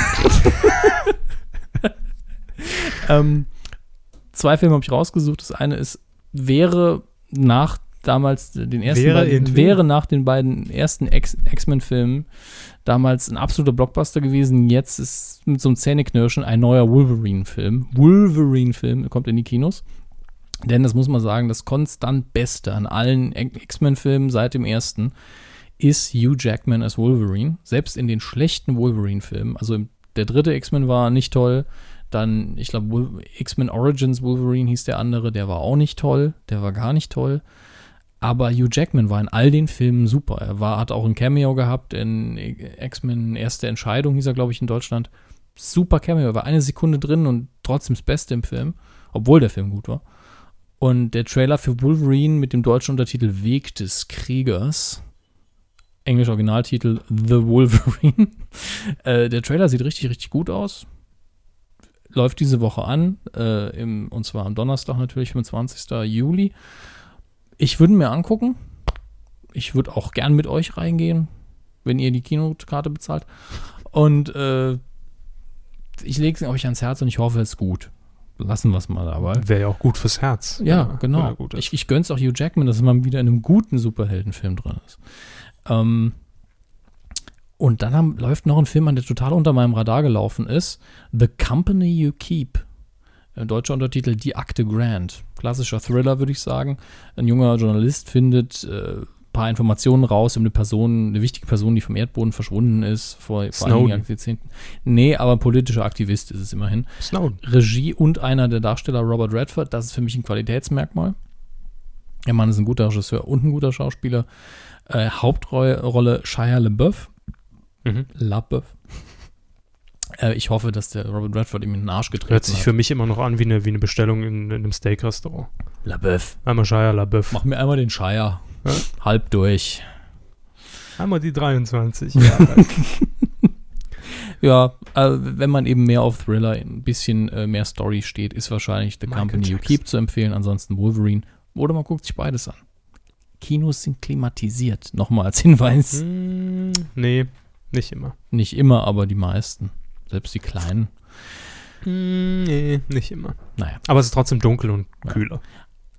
ähm, zwei Filme habe ich rausgesucht. Das eine ist, wäre nach damals den ersten Wäre beiden, wäre nach den beiden ersten X-Men-Filmen damals ein absoluter Blockbuster gewesen. Jetzt ist mit so einem Zähneknirschen ein neuer Wolverine-Film. Wolverine-Film kommt in die Kinos. Denn das muss man sagen, das konstant Beste an allen X-Men-Filmen seit dem ersten ist Hugh Jackman als Wolverine. Selbst in den schlechten Wolverine-Filmen. Also der dritte X-Men war nicht toll. Dann, ich glaube, X-Men Origins Wolverine hieß der andere. Der war auch nicht toll. Der war gar nicht toll. Aber Hugh Jackman war in all den Filmen super. Er war, hat auch ein Cameo gehabt in X-Men Erste Entscheidung, hieß er, glaube ich, in Deutschland. Super Cameo. Er war eine Sekunde drin und trotzdem das Beste im Film. Obwohl der Film gut war. Und der Trailer für Wolverine mit dem deutschen Untertitel Weg des Kriegers, Englisch Originaltitel The Wolverine. äh, der Trailer sieht richtig, richtig gut aus. Läuft diese Woche an, äh, im, und zwar am Donnerstag natürlich, 25. Juli. Ich würde mir angucken. Ich würde auch gern mit euch reingehen, wenn ihr die Kinokarte bezahlt. Und äh, ich lege es euch ans Herz und ich hoffe, es ist gut. Lassen wir es mal dabei. Wäre ja auch gut fürs Herz. Ja, er genau. Ich ich gönn's auch Hugh Jackman, dass mal wieder in einem guten Superheldenfilm drin ist. Ähm, und dann haben, läuft noch ein Film an, der total unter meinem Radar gelaufen ist. The Company You Keep. Äh, Deutscher Untertitel Die Akte Grant. Klassischer Thriller, würde ich sagen. Ein junger Journalist findet äh, paar Informationen raus über eine Person, eine wichtige Person, die vom Erdboden verschwunden ist, vor, vor einigen Jahrzehnten. Nee, aber politischer Aktivist ist es immerhin. Snowden. Regie und einer der Darsteller, Robert Redford. Das ist für mich ein Qualitätsmerkmal. Der Mann ist ein guter Regisseur und ein guter Schauspieler. Äh, Hauptrolle Shia LaBeouf. Mhm. LaBeouf. Äh, ich hoffe, dass der Robert Redford ihm in den Arsch getreten Hört sich hat. für mich immer noch an wie eine, wie eine Bestellung in, in einem Steak-Restaurant. LaBeouf. Einmal Shia LaBeouf. Mach mir einmal den Shire. Ja. Halb durch. Einmal die 23. Ja, äh, wenn man eben mehr auf Thriller, ein bisschen äh, mehr Story steht, ist wahrscheinlich The Michael Company You Jackson. Keep zu empfehlen. Ansonsten Wolverine. Oder man guckt sich beides an. Kinos sind klimatisiert. Nochmal als Hinweis. Hm, nee, nicht immer. Nicht immer, aber die meisten. Selbst die kleinen. Hm, nee, nicht immer. Naja. Aber es ist trotzdem dunkel und Ja. kühler.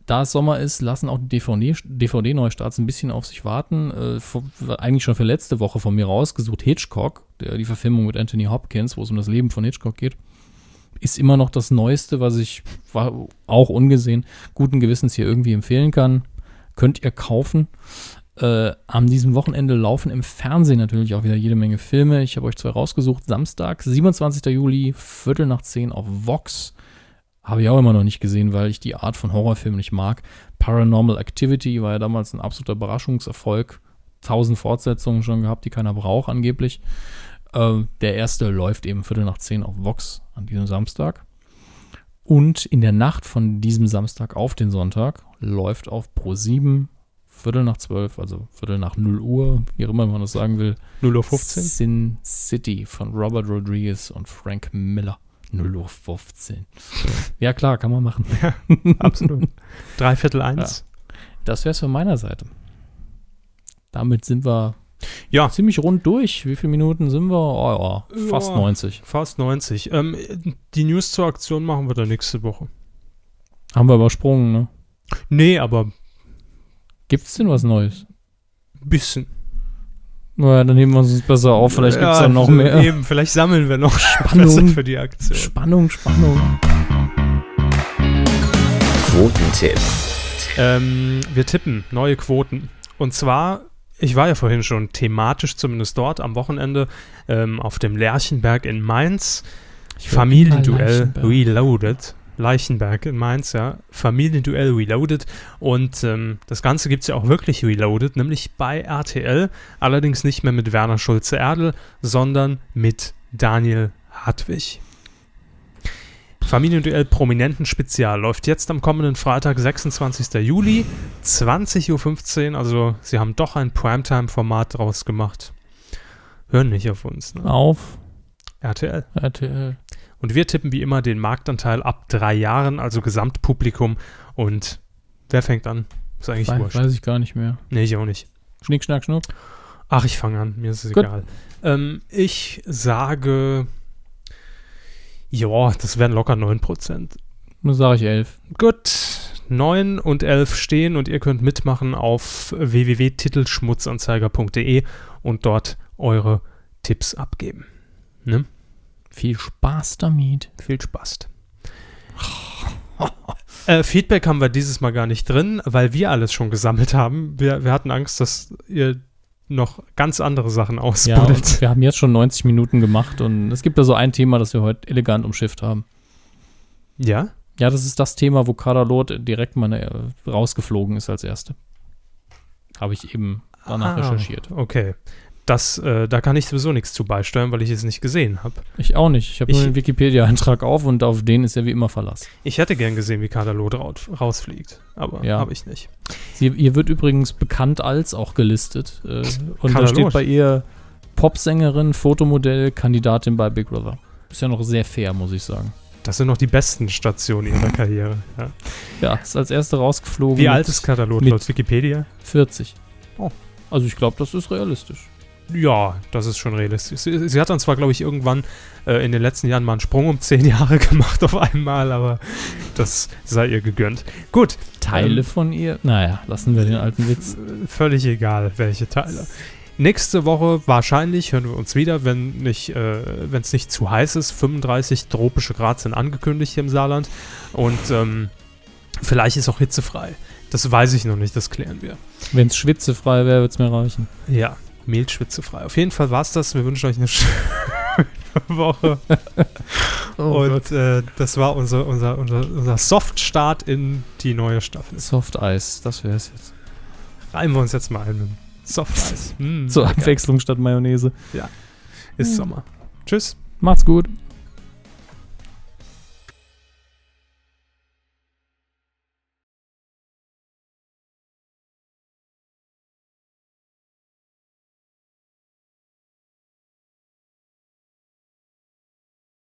Da es Sommer ist, lassen auch die DVD DVD-Neustarts ein bisschen auf sich warten. Äh, vor, eigentlich schon für letzte Woche von mir rausgesucht. Hitchcock, der, die Verfilmung mit Anthony Hopkins, wo es um das Leben von Hitchcock geht, ist immer noch das Neueste, was ich war, auch ungesehen guten Gewissens hier irgendwie empfehlen kann. Könnt ihr kaufen. Äh, an diesem Wochenende laufen im Fernsehen natürlich auch wieder jede Menge Filme. Ich habe euch zwei rausgesucht. Samstag, 27. Juli, Viertel nach zehn auf Vox. Habe ich auch immer noch nicht gesehen, weil ich die Art von Horrorfilm nicht mag. Paranormal Activity war ja damals ein absoluter Überraschungserfolg. Tausend Fortsetzungen schon gehabt, die keiner braucht angeblich. Äh, der erste läuft eben Viertel nach zehn auf Vox an diesem Samstag. Und in der Nacht von diesem Samstag auf den Sonntag läuft auf Pro 7 Viertel nach zwölf, also Viertel nach 0 Uhr, wie auch immer man das sagen will, 0 Uhr 15? Sin City von Robert Rodriguez und Frank Miller. 0 Uhr 15. ja, klar, kann man machen. Absolut. Dreiviertel eins. Das wäre es von meiner Seite. Damit sind wir Ja, ziemlich rund durch. Wie viele Minuten sind wir? Oh, ja, fast Ja. 90. fast 90. Ähm, die News zur Aktion machen wir dann nächste Woche. Haben wir übersprungen, ne? Nee, aber Gibt es denn was Neues? ein bisschen. Naja, dann heben wir uns besser auf. Vielleicht gibt es Ja, dann noch so mehr. Eben, vielleicht sammeln wir noch Spannung. Spannung für die Aktion. Spannung, Spannung. Quotentipp. Ähm, wir tippen neue Quoten. Und zwar, ich war ja vorhin schon thematisch zumindest dort am Wochenende ähm, auf dem Lerchenberg in Mainz. Familienduell. Reloaded. Leichenberg in Mainz, ja. Familienduell Reloaded. Und ähm, das Ganze gibt es ja auch wirklich Reloaded, nämlich bei RTL. Allerdings nicht mehr mit Werner Schulze-Erdel, sondern mit Daniel Hartwig. Familienduell Prominenten Spezial läuft jetzt am kommenden Freitag, 26. Juli, 20.15 Uhr. Also, sie haben doch ein Primetime-Format draus gemacht. Hören nicht auf uns, ne? Auf RTL. RTL. Und wir tippen wie immer den Marktanteil ab drei Jahren, also Gesamtpublikum. Und wer fängt an? Ist eigentlich Weiß, wurscht. weiß ich gar nicht mehr. Nee, ich auch nicht. Schnick, schnack, schnuck. Ach, ich fange an. Mir ist es Gut. egal. Ähm, ich sage, ja, das wären locker 9%. Nur sage ich elf. Gut, 9 und 11 stehen und ihr könnt mitmachen auf www.titelschmutzanzeiger.de und dort eure Tipps abgeben. Ne? Viel Spaß damit. Viel Spaß. äh, Feedback haben wir dieses Mal gar nicht drin, weil wir alles schon gesammelt haben. Wir, wir hatten Angst, dass ihr noch ganz andere Sachen Ja, ausbuddelt. und wir haben jetzt schon 90 Minuten gemacht und es gibt da so ein Thema, das wir heute elegant umschifft haben. Ja? Ja, das ist das Thema, wo Kadalot direkt mal äh, rausgeflogen ist als Erste. Habe ich eben danach Ah, recherchiert. Okay. Das, äh, da kann ich sowieso nichts zu beisteuern, weil ich es nicht gesehen habe. Ich auch nicht. Ich habe nur den Wikipedia-Eintrag auf und auf den ist er wie immer Verlass. Ich hätte gern gesehen, wie Kadalot raut, rausfliegt, aber Ja. habe ich nicht. Sie, ihr wird übrigens bekannt als auch gelistet. Äh, und da Kadalot. steht bei ihr Popsängerin, Fotomodell, Kandidatin bei Big Brother. Ist ja noch sehr fair, muss ich sagen. Das sind noch die besten Stationen ihrer Karriere. Ja. Ja, ist als erste rausgeflogen. Wie alt ist Kadalot mit- laut Wikipedia? 40. Oh. Also ich glaube, das ist realistisch. Ja, das ist schon realistisch. Sie, sie hat dann zwar, glaube ich, irgendwann äh, in den letzten Jahren mal einen Sprung um zehn Jahre gemacht auf einmal, aber das sei ihr gegönnt. Gut, Teile Ähm, von ihr. Naja, lassen wir den alten Witz. völlig egal, welche Teile. Nächste Woche wahrscheinlich hören wir uns wieder, wenn nicht, äh, wenn es nicht zu heiß ist. 35 tropische Grad sind angekündigt hier im Saarland und ähm, vielleicht ist auch hitzefrei. Das weiß ich noch nicht, das klären wir. Wenn es schwitzefrei wäre, würde es mir reichen. Ja, mehlschwitzefrei. Auf jeden Fall war es das. Wir wünschen euch eine schöne Woche. Und äh, das war unser, unser, unser, unser Soft-Start in die neue Staffel. Soft Eis, das wäre es jetzt. Reimen wir uns jetzt mal ein mit Soft-Eis. Mm, Zur. Abwechslung statt Mayonnaise. Ist Sommer. Tschüss. Macht's gut.